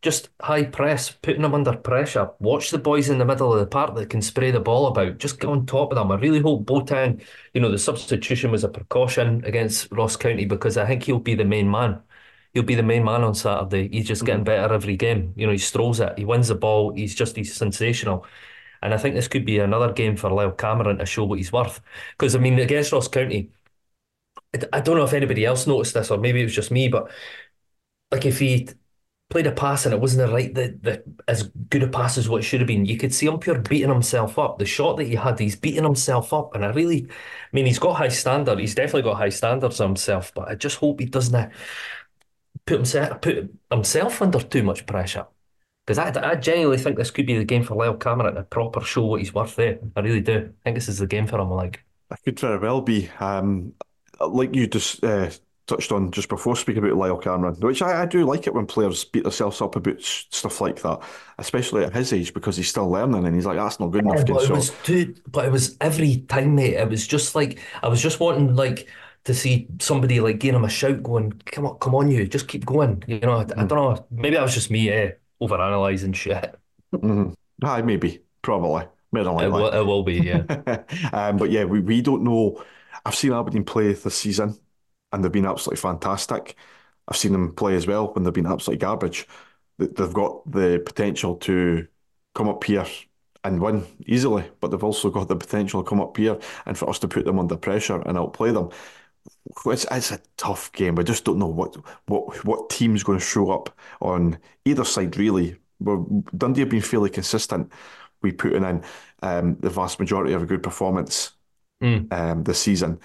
just high press, putting them under pressure. Watch the boys in the middle of the park that can spray the ball about. Just get on top of them. I really hope Boateng, you know, the substitution was a precaution against Ross County because I think he'll be the main man. He'll be the main man on Saturday. He's just getting mm-hmm. better every game. You know, he strolls it. He wins the ball. He's just he's sensational. And I think this could be another game for Lyle Cameron to show what he's worth. Because I mean, against Ross County, I I don't know if anybody else noticed this or maybe it was just me, but like if he played a pass and it wasn't the right the, the as good a pass as what it should have been, you could see him beating himself up. The shot that he had, he's beating himself up, and I really, I mean, he's got high standard. He's definitely got high standards himself, but I just hope he doesn't put himself put himself under too much pressure. Because I, I genuinely think this could be the game for Lyle Cameron to proper show what he's worth there. I really do. I think this is the game for him. Like, That could very well be. Um, like you just uh, touched on just before speaking about Lyle Cameron, which I, I do like it when players beat themselves up about stuff like that, especially at his age because he's still learning and he's like, that's not good enough. Oh, but it So, was too, but it was every time, mate. It was just like I was just wanting like to see somebody like giving him a shout, going, "Come on, come on, you, just keep going." You know, I, I don't know. Maybe that was just me, eh, overanalyzing shit. mhm. Aye, maybe, probably, more than It will, it will be, yeah. um, but yeah, we, we don't know. I've seen Aberdeen play this season and they've been absolutely fantastic. I've seen them play as well when they've been absolutely garbage. They- They've got the potential to come up here and win easily, but they've also got the potential to come up here and for us to put them under pressure and outplay them. It's, it's a tough game. We just don't know what what what team's going to show up on either side, really. We're, Dundee have been fairly consistent. We putting in um, the vast majority of a good performance Mm, um, this season.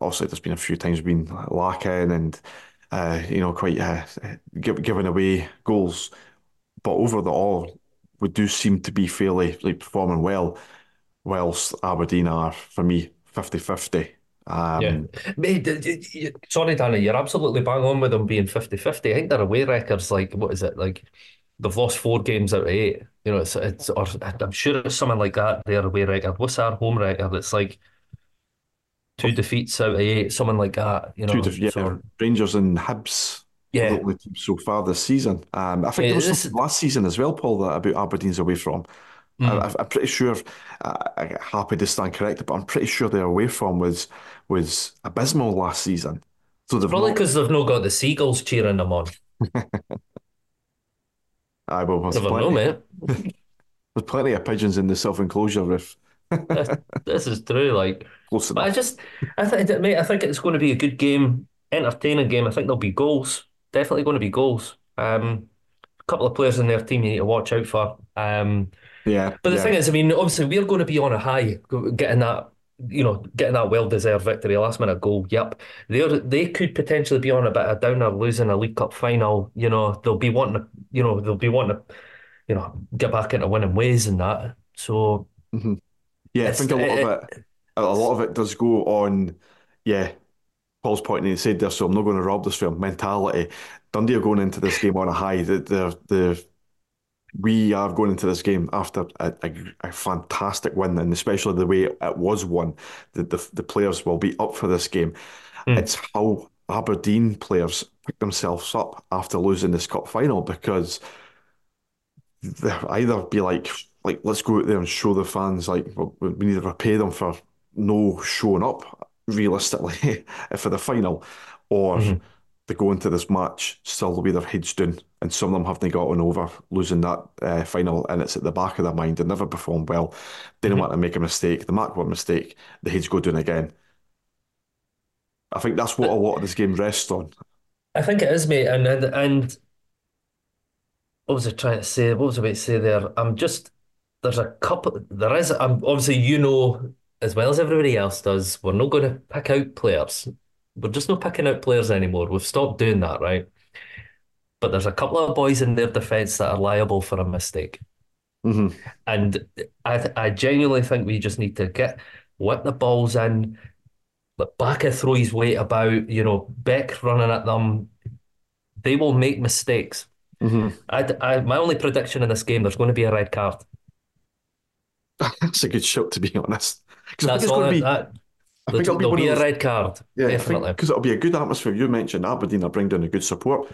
Obviously, there's been a few times we've been lacking and uh, you know quite uh, give, giving away goals, but over the all, we do seem to be fairly like performing well. Whilst Aberdeen are, for me, 50-50. yeah. Um, Mate, d- d- d- sorry, Danny, you're absolutely bang on with them being 50-50. I think their away records, like, what is it? Like, they've lost four games out of eight. You know, it's, it's or I'm sure it's something like that, their away record. What's our home record? It's like two defeats out of eight, something like that, you two know. diff- yeah, So, Rangers and Hibs are the only teams so far this season. Um, I think Mate, there was this last season as well, Paul, that about Aberdeen's away from. Mm. I- I'm pretty sure. Uh, I'm happy to stand corrected, but I'm pretty sure their away from was was abysmal last season. So they've Probably not. because they've not got the seagulls cheering them on. I will. There's know, plenty. mate. There's plenty of pigeons in the self-enclosure roof. This, this is true. Like, I just, I think, mate, I think it's going to be a good game, entertaining game. I think there'll be goals. Definitely going to be goals. Um, a couple of players in their team you need to watch out for. Um, Yeah, but the yeah. thing is, I mean, obviously we're going to be on a high, getting that, you know, getting that well-deserved victory, last minute goal. Yep, they they could potentially be on a bit of downer, losing a League Cup final. You know, they'll be wanting to, you know, they'll be wanting to, you know, get back into winning ways and that. So Mhm. Yeah, I think a lot it, of it, a lot of it does go on. Yeah, Paul's pointing. He said there, so I'm not going to rob this film. Mentality. Dundee are going into this game on a high. The the the we are going into this game after a, a, a fantastic win, and especially the way it was won. The, the the players will be up for this game. Mm. It's how Aberdeen players pick themselves up after losing this cup final because they'll either be like, like let's go out there and show the fans like well, we need to repay them for no showing up realistically for the final, or Mhm. they go into this match still with their heads down, and some of them haven't gotten over losing that uh, final, and it's at the back of their mind. They never performed well. They don't Mhm. want to make a mistake. They make one mistake, the heads go down again. I think that's what a lot of this game rests on. I think it is, mate. And and, and what was I trying to say? What was I about to say there? I'm just there's a couple. There is. I'm obviously you know as well as everybody else does. We're not going to pick out players. We're just not picking out players anymore. We've stopped doing that, right? But there's a couple of boys in their defence that are liable for a mistake. hmm And I I genuinely think we just need to get whip the balls in, let Baka throw his weight about, you know, Beck running at them. They will make mistakes. hmm I, I, my only prediction in this game, there's going to be a red card. That's a good shot, to be honest. Because I think That's it's all. going to be. That, I think it'll be be a those. red card, Yeah, definitely. because it'll be a good atmosphere. You mentioned Aberdeen will bring down a good support.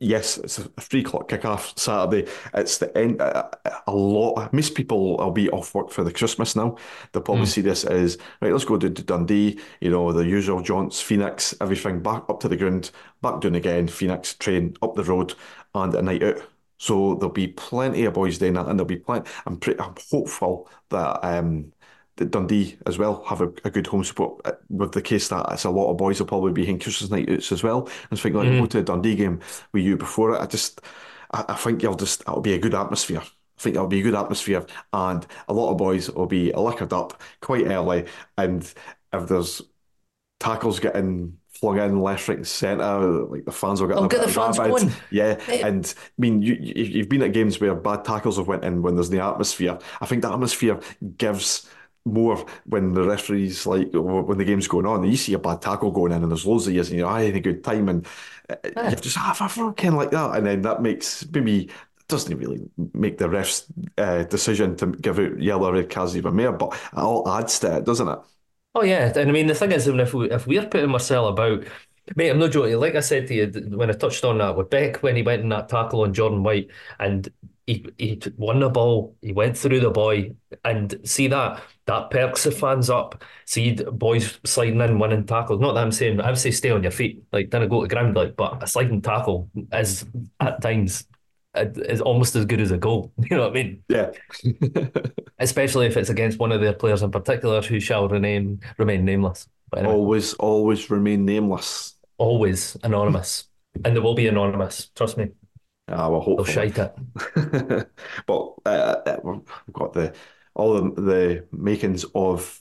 Yes, it's a three o'clock kickoff Saturday. It's the end. A, a lot. Most people will be off work for the Christmas now. They'll probably Mm. see this as right. Let's go to, to Dundee. You know the usual jaunts, Phoenix, everything back up to the ground, back down again. Phoenix train up the road, and a night out. So there'll be plenty of boys doing that, and there'll be plenty. I'm pretty. I'm hopeful that um that Dundee as well have a, a good home support uh, with the case that it's a lot of boys will probably be in Christmas night outs as well and think like we'll go Mm. to a Dundee game with you before it. I just I, I think you'll just it'll be a good atmosphere. I think it'll be a good atmosphere and a lot of boys will be liquored up quite early and if there's tackles getting flung in left, right, and centre. Like the fans will get get the fans rabid. going. Yeah, and I mean, you you- you've been at games where bad tackles have went in when there's the atmosphere. I think the atmosphere gives more when the referees like when the game's going on. You see a bad tackle going in, and there's loads of years, and you're having a good time, and uh, Yeah. you just have a fucking like that, and then that makes maybe. Doesn't really make the ref's uh, decision to give out yellow or red cards even more, but it all adds to it, doesn't it? Oh yeah, and I mean the thing is, if we if we're putting Marcel about, mate, I'm not joking. Like I said to you when I touched on that with Beck when he went in that tackle on Jordan White and he he won the ball, he went through the boy, and see that that perks the fans up. See boys sliding in, winning tackles. Not that I'm saying I would say stay on your feet, like don't go to ground, like, but a sliding tackle is at times is almost as good as a goal. You know what I mean? Yeah. Especially if it's against one of their players in particular who shall remain remain nameless. Anyway. always, always remain nameless. Always anonymous. And they will be anonymous. Trust me. Ah, well, hopefully. They'll shite it. but uh, uh, we've got the all the, the makings of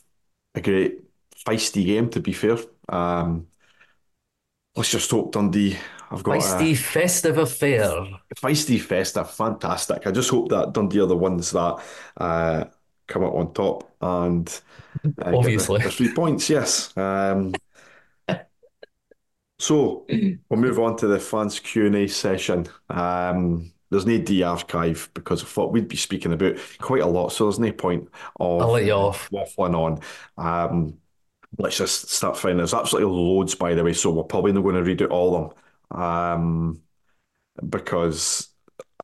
a great feisty game. To be fair, um, let's just hope Dundee. I've got Feisty a festive affair. feisty festa, fantastic. I just hope that Dundee are the ones that uh, come out on top and uh, get the, Obviously. the three points. Yes. Um, so we'll move on to the fans Q and A session. Um, there's no Dee Archive because I thought we'd be speaking about quite a lot, so there's no point of I'll let you off. waffling on. Um, let's just start finding. There's absolutely loads, by the way, so we're probably not going to read out all of them um, because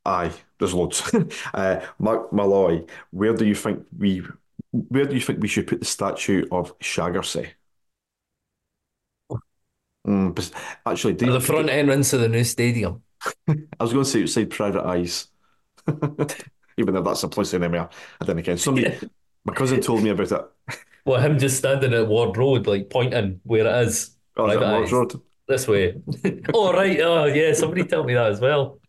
aye, there's loads. uh, Mark Malloy, where do you think we where do you think we should put the statue of Shaggersey? Mm, actually, do you, the front entrance of the new stadium. I was going to say outside Private Eyes, even though that's a place anymore. I didn't again. Somebody, my cousin told me about it. Well, him just standing at Ward Road, like pointing where it is. Oh, is Private Eyes. Road? This way. oh, right. Oh, yeah. Somebody tell me that as well.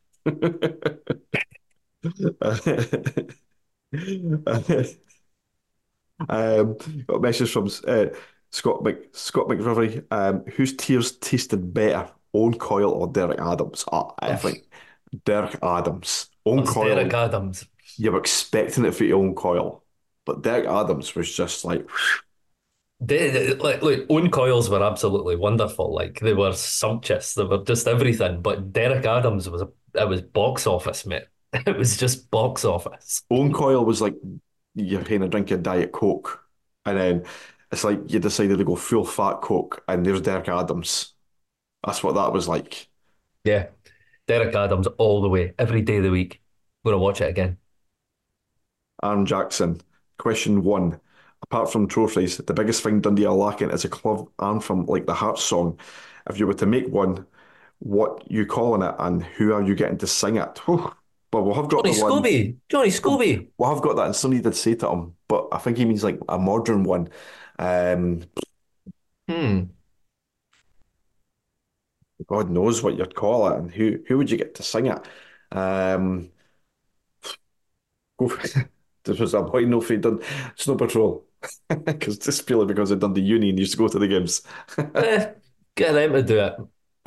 um, got a message from uh, Scott Mc, Scott McRivery. Um, whose tears tasted better, Owen Coyle or Derek Adams? Ah, I think Derek Adams. Owen It's Coyle, Derek Adams. you were expecting it for Owen Coyle, but Derek Adams was just like, they- like, look, Owen Coyle's were absolutely wonderful. Like they were sumptuous. They were just everything. But Derek Adams was a, it was box office, mate. It was just box office. Owen Coyle was like, you're paying a drink of Diet Coke, and then it's like you decided to go full fat Coke, and there's Derek Adams. That's what that was like. Yeah, Derek Adams all the way, every day of the week. gonna watch it again. Aaron Jackson. Question one. Apart from trophies, the biggest thing Dundee are lacking is a club anthem like the Hearts song. If you were to make one, what you calling it and who are you getting to sing it? Whew. But we'll have got Johnny. Scobie. Johnny Scobie. Well, I've got that, and somebody did say to him, but I think he means like a modern one. Um, Hmm. God knows what you'd call it, and who who would you get to sing it? Um, go for, this was a point no for done Snow Patrol because just purely because I'd done the uni and used to go to the games. Eh, get them to do it.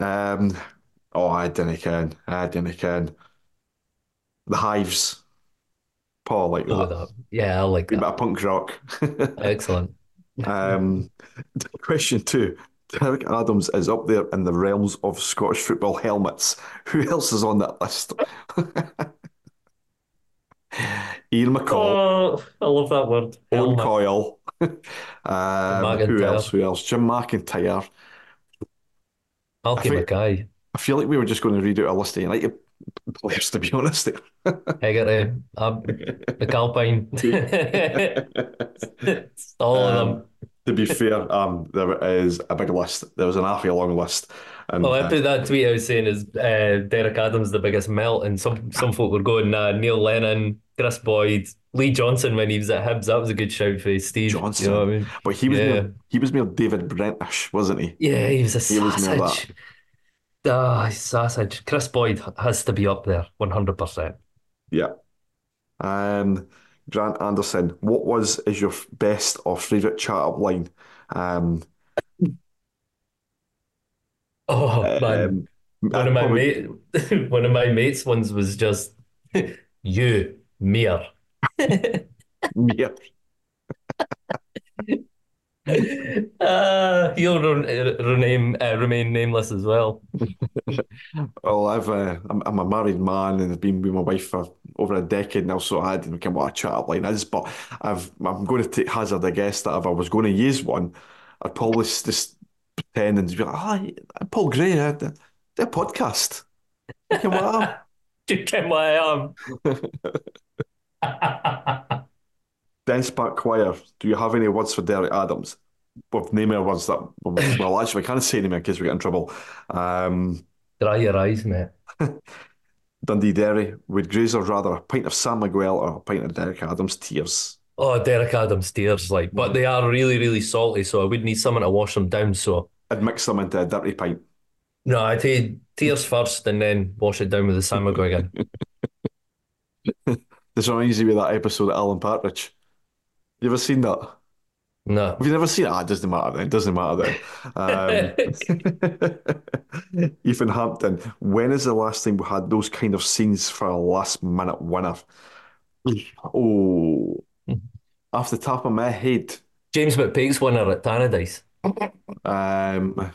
Um, oh, I didn't can, I didn't can. The Hives, Paul, like with that. Yeah, I like Bit that. of punk rock. Excellent. Um, question two. Derek Adams is up there in the realms of Scottish football helmets. Who else is on that list? Ian McCall, Oh, I love that word. Owen. Coyle. Um, who else? Who else? Jim McIntyre. Malky Mackay. I feel like we were just going to read out a list of United players, to be honest. Hegarty. Um, McAlpine. All of them. Um, to be fair, um, there is a big list. There was an awfully long list. And Oh, I put that tweet I was saying is uh, Derek Adams the biggest melt, and some some folk were going uh, Neil Lennon, Kris Boyd, Lee Johnson when he was at Hibs. That was a good shout for Steve. Johnson. You know I mean? but he was Yeah. near, he was near David Brentish, wasn't he? Yeah, he was a He was near that. sausage. Ah, he's sausage. Kris Boyd has to be up there, one hundred percent. Yeah. Um, Grant Anderson, what was is your best or favourite chat up line? Um, Oh man, um, one of my probably- mate, one of my mates' ones was just you, mere. Yeah. Uh, he'll re- rename, uh, remain nameless as well. Well, I've uh, I'm, I'm a married man and I've been with my wife for over a decade now, so I didn't know what a chat up line is. But I've I'm going to take hazard a guess that if I was going to use one, I'd probably just pretend and be like, "Hi, Paul Gray, did a podcast." Okay, what You get what I am. Dens Park Choir, do you have any words for Derek Adams? With name of words that, well, actually, I can't say them in case we get in trouble. Um, Dry your eyes, mate. Dundee Derry, would Grazer rather a pint of San Miguel or a pint of Derek Adams tears? Oh, Derek Adams tears like, but they are really, really salty, so I would need someone to wash them down. So I'd mix them into a dirty pint. no, I'd take tears first and then wash it down with the Sam McGuigan. This reminds me of that episode of Alan Partridge. You ever seen that? No. Have you never seen it? Ah, it doesn't matter then. It doesn't matter then. Um, Ethan Hampton, when is the last time we had those kind of scenes for a last minute winner? Oh, off the top of my head, James McPake's winner at Tannadice. um,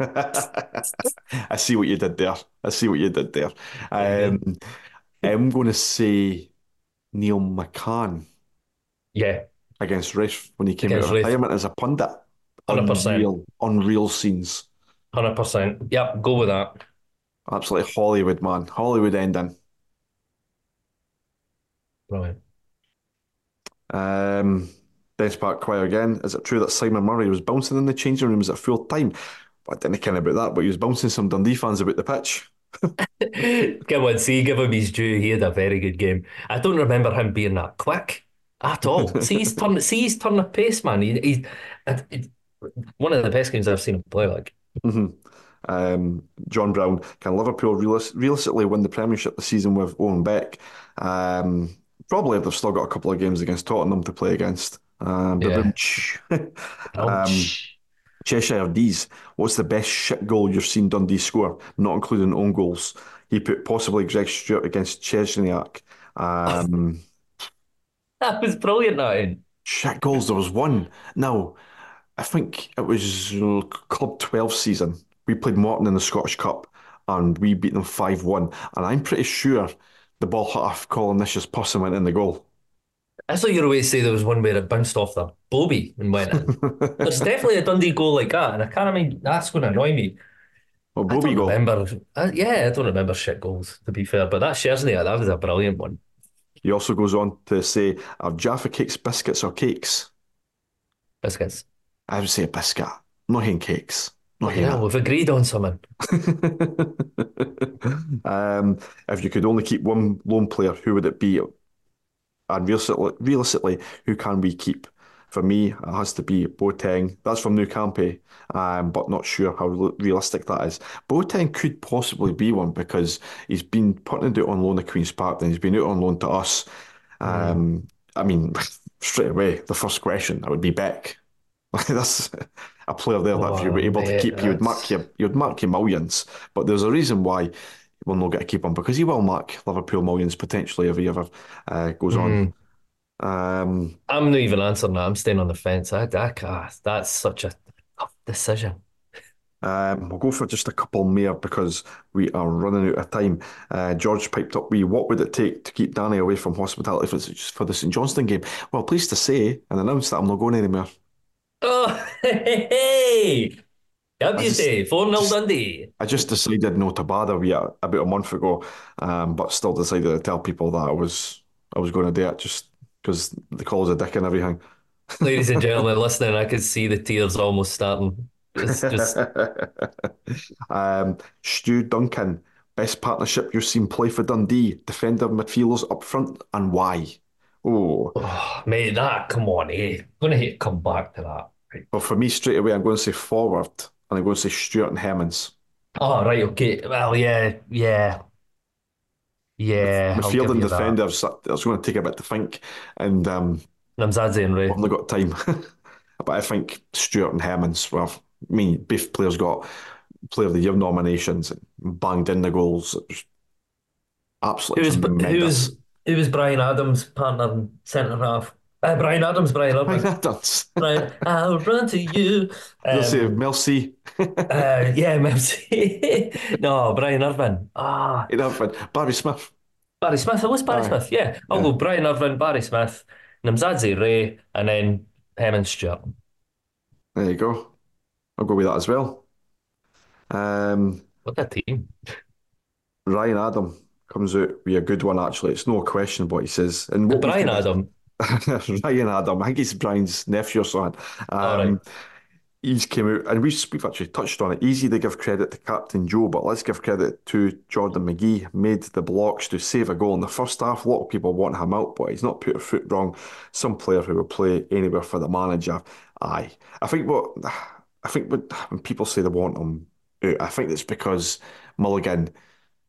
I see what you did there. I see what you did there. Um, I'm going to say Neil McCann. Yeah, against Raith when he came Against out of Raith. retirement as a pundit. 100%. Unreal, unreal scenes. 100%. Yep, go with that. Absolutely Hollywood, man. Hollywood ending. Right. Um, Dens Park Choir again. Is it true that Simon Murray was bouncing in the changing rooms at full time? I didn't care about that, but he was bouncing some Dundee fans about the pitch. Come on, see, give him his due. He had a very good game. I don't remember him being that quick at all. see his turn, see his turn of pace, man. He, he's one of the best games I've seen him play. Like, Mhm. Um, John Brown, can Liverpool realis- realistically win the Premiership this season with Owen Beck? Um, probably they've still got a couple of games against Tottenham to play against. Um, Yeah. Um. Cheshire D's, what's the best shit goal you've seen Dundee score, not including own goals? He put possibly Greg Stewart against Chesniak. Um, that was brilliant. That shit goals, there was one. No, I think it was Club 12 season. We played Morton in the Scottish Cup and we beat them 5 1. And I'm pretty sure the ball hit off Colin Nish's puss and went in the goal. I thought you were going to say there was one where it bounced off the bobby and went in. There's definitely a Dundee goal like that, and I can't mean that's going to annoy me. Well, I Bobby don't goal. remember. Uh, yeah, I don't remember shit goals to be fair, but that Chesney, that was a brilliant one. He also goes on to say, Are Jaffa cakes biscuits or cakes? Biscuits. I would say a biscuit. I'm not cakes. Yeah, we've agreed on something. um, if you could only keep one lone player, who would it be? And realistically, realistically, who can we keep? For me, it has to be Boateng. That's from New Campe, um, but not sure how realistic that is. Boateng could possibly be one because he's been putting it on loan at Queen's Park, then he's been out on loan to us. Um, I mean, straight away, the first question that would be Beck. That's a player there that if you were able to keep, you would mark your you'd mark your millions. But there's a reason why we'll not get to keep him because he will mark Liverpool millions potentially if he ever uh, goes on. Um, I'm not even answering that. I'm staying on the fence. I, I can't. That's such a tough decision. um, we'll go for just a couple more because we are running out of time. Uh, George piped up, "We what would it take to keep Danny away from hospitality for, for the St Johnstone game?" Well, pleased to say and announce that I'm not going anywhere. Oh, hey, hey. Have I you say 4 0 Dundee? I just decided not to bother we about a month ago, um, but still decided to tell people that I was I was going to do it just because the call's a dick and everything. Ladies and gentlemen, listening, I could see the tears almost starting. It's just, um, Stu Duncan, best partnership you've seen play for Dundee, defender, midfielders up front, and why? Oh, oh, mate, that, come on, eh? I'm going to hate to come back to that. Right. well, for me, straight away, I'm going to say forward, and I'm going to say Stewart and Hemmings. Oh, right, okay. Well, yeah, yeah. Yeah, Midfield and defenders, that- that's going to take a bit to think, and um, Nemsadze and Rae. I've only got time. but I think Stewart and Hemmings, well, I mean, both players got Player of the Year nominations, and banged in the goals. Absolutely Who's, who's, who was Brian Adams' partner in centre half? Uh, Brian Adams, Brian Brian Adams. Adams. Brian, I'll run to you. Say Um, Mel C. uh, yeah, Mercy. no, Brian Irvine. Ah, Barry Smith. Barry Smith. It was Barry Aye. Smith. Yeah, I'll Yeah. go Brian Irvine, Barry Smith, Nemsadze Rae, and then Hemming Stewart. There you go. I'll go with that as well. Um, What a team. Ryan Adam comes out with a good one, actually. It's no question what he says. And what Brian Adam. Ryan Adam, I think he's Brian's nephew or something. Um, All right. He's came out, and we've, we've actually touched on it. Easy to give credit to Captain Joe, but let's give credit to Jordan McGhee. Made the blocks to save a goal in the first half. A lot of people want him out, but he's not put a foot wrong. Some player who will play anywhere for the manager. Aye, I think what I think what, when people say they want him out, I think it's because Mulligan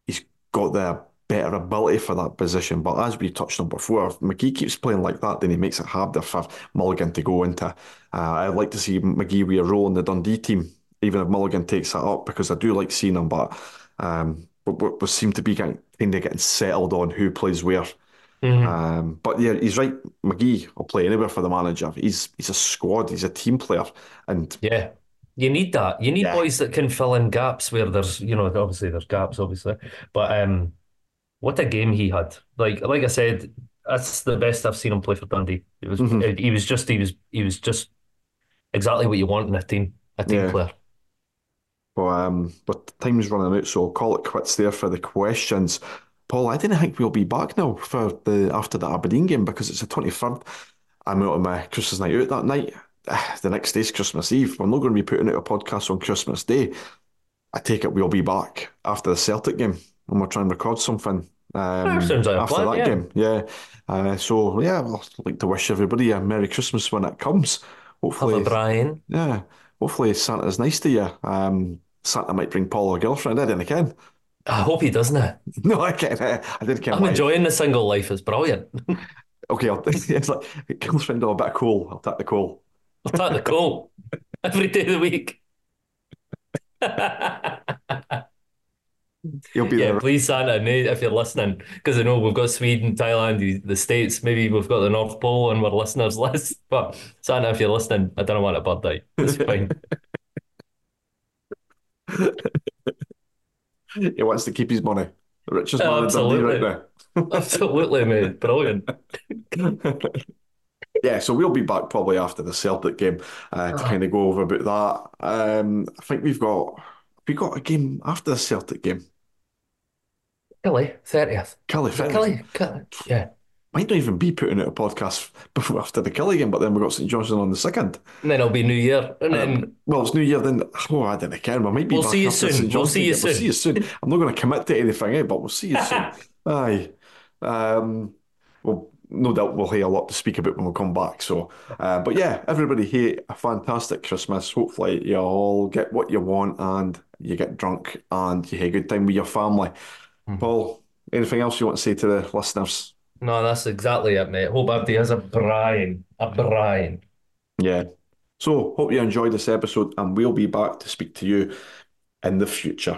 he's got the better ability for that position. But as we touched on before, if McGhee keeps playing like that, then he makes it harder for Mulligan to go into. Uh, I'd like to see McGhee with a role in the Dundee team, even if Mulligan takes that up, because I do like seeing him. But um, we, we seem to be getting kind of getting settled on who plays where. Mhm. Um, but yeah, he's right. McGhee will play anywhere for the manager. He's he's a squad. He's a team player, and Yeah. You need that. You need Yeah. boys that can fill in gaps where there's, you know, obviously there's gaps, obviously. But um, what a game he had. Like like I said, that's the best I've seen him play for Dundee. It was Mhm. he was just he was he was just exactly what you want in a team, a team Yeah. player. But um, but time's running out, so I'll call it quits there for the questions. Paul, I didn't think we'll be back now for the after the Aberdeen game because it's the twenty third. I'm out on my Christmas night out that night. The next day's Christmas Eve. We're not going to be putting out a podcast on Christmas Day. I take it we'll be back after the Celtic game and we'll try and record something um, sounds like after plan, that yeah. game. Yeah. Uh, so yeah, I'd like to wish everybody a Merry Christmas when it comes. Have Hopefully, a Brian. yeah. Hopefully Santa's nice to you. Um, Santa might bring Paul a girlfriend. I didn't can. I hope he doesn't. No, I can't. I didn't can. I'm enjoying the single life. It's brilliant. Okay, I'll, it's like girlfriend or a bit of coal. I'll take the coal. I'll take the call every day of the week. He'll be Yeah, there. please, Santa, if you're listening, because I know we've got Sweden, Thailand, the, States, maybe we've got the North Pole on our listeners list. But Santa, if you're listening, I don't want a birthday. It's fine. He wants to keep his money. The richest man in Dundee Absolutely. right Absolutely, mate. Brilliant. Yeah, so we'll be back probably after the Celtic game uh, to Ah. kind of go over about that. Um, I think we've got we got a game after the Celtic game. Killie, 30th. Killie Fitz. Killie, Killie. Yeah. might not even be putting out a podcast before after the kill game, but then we've got St Johnstone on the second. And then it'll be New Year. And Um, then well, it's New Year then. Oh, I don't care. We might be We'll back see you soon. We'll see you again. We'll see you soon. I'm not going to commit to anything, eh, but we'll see you soon. Aye. Um, well, no doubt we'll hear a lot to speak about when we come back. So, uh, but yeah, everybody here, a fantastic Christmas. Hopefully, you all get what you want and you get drunk and you have a good time with your family. Mhm. Paul, anything else you want to say to the listeners? no, that's exactly it, mate. Hope everybody has a brine. A brine. Yeah. So, hope you enjoyed this episode and we'll be back to speak to you in the future.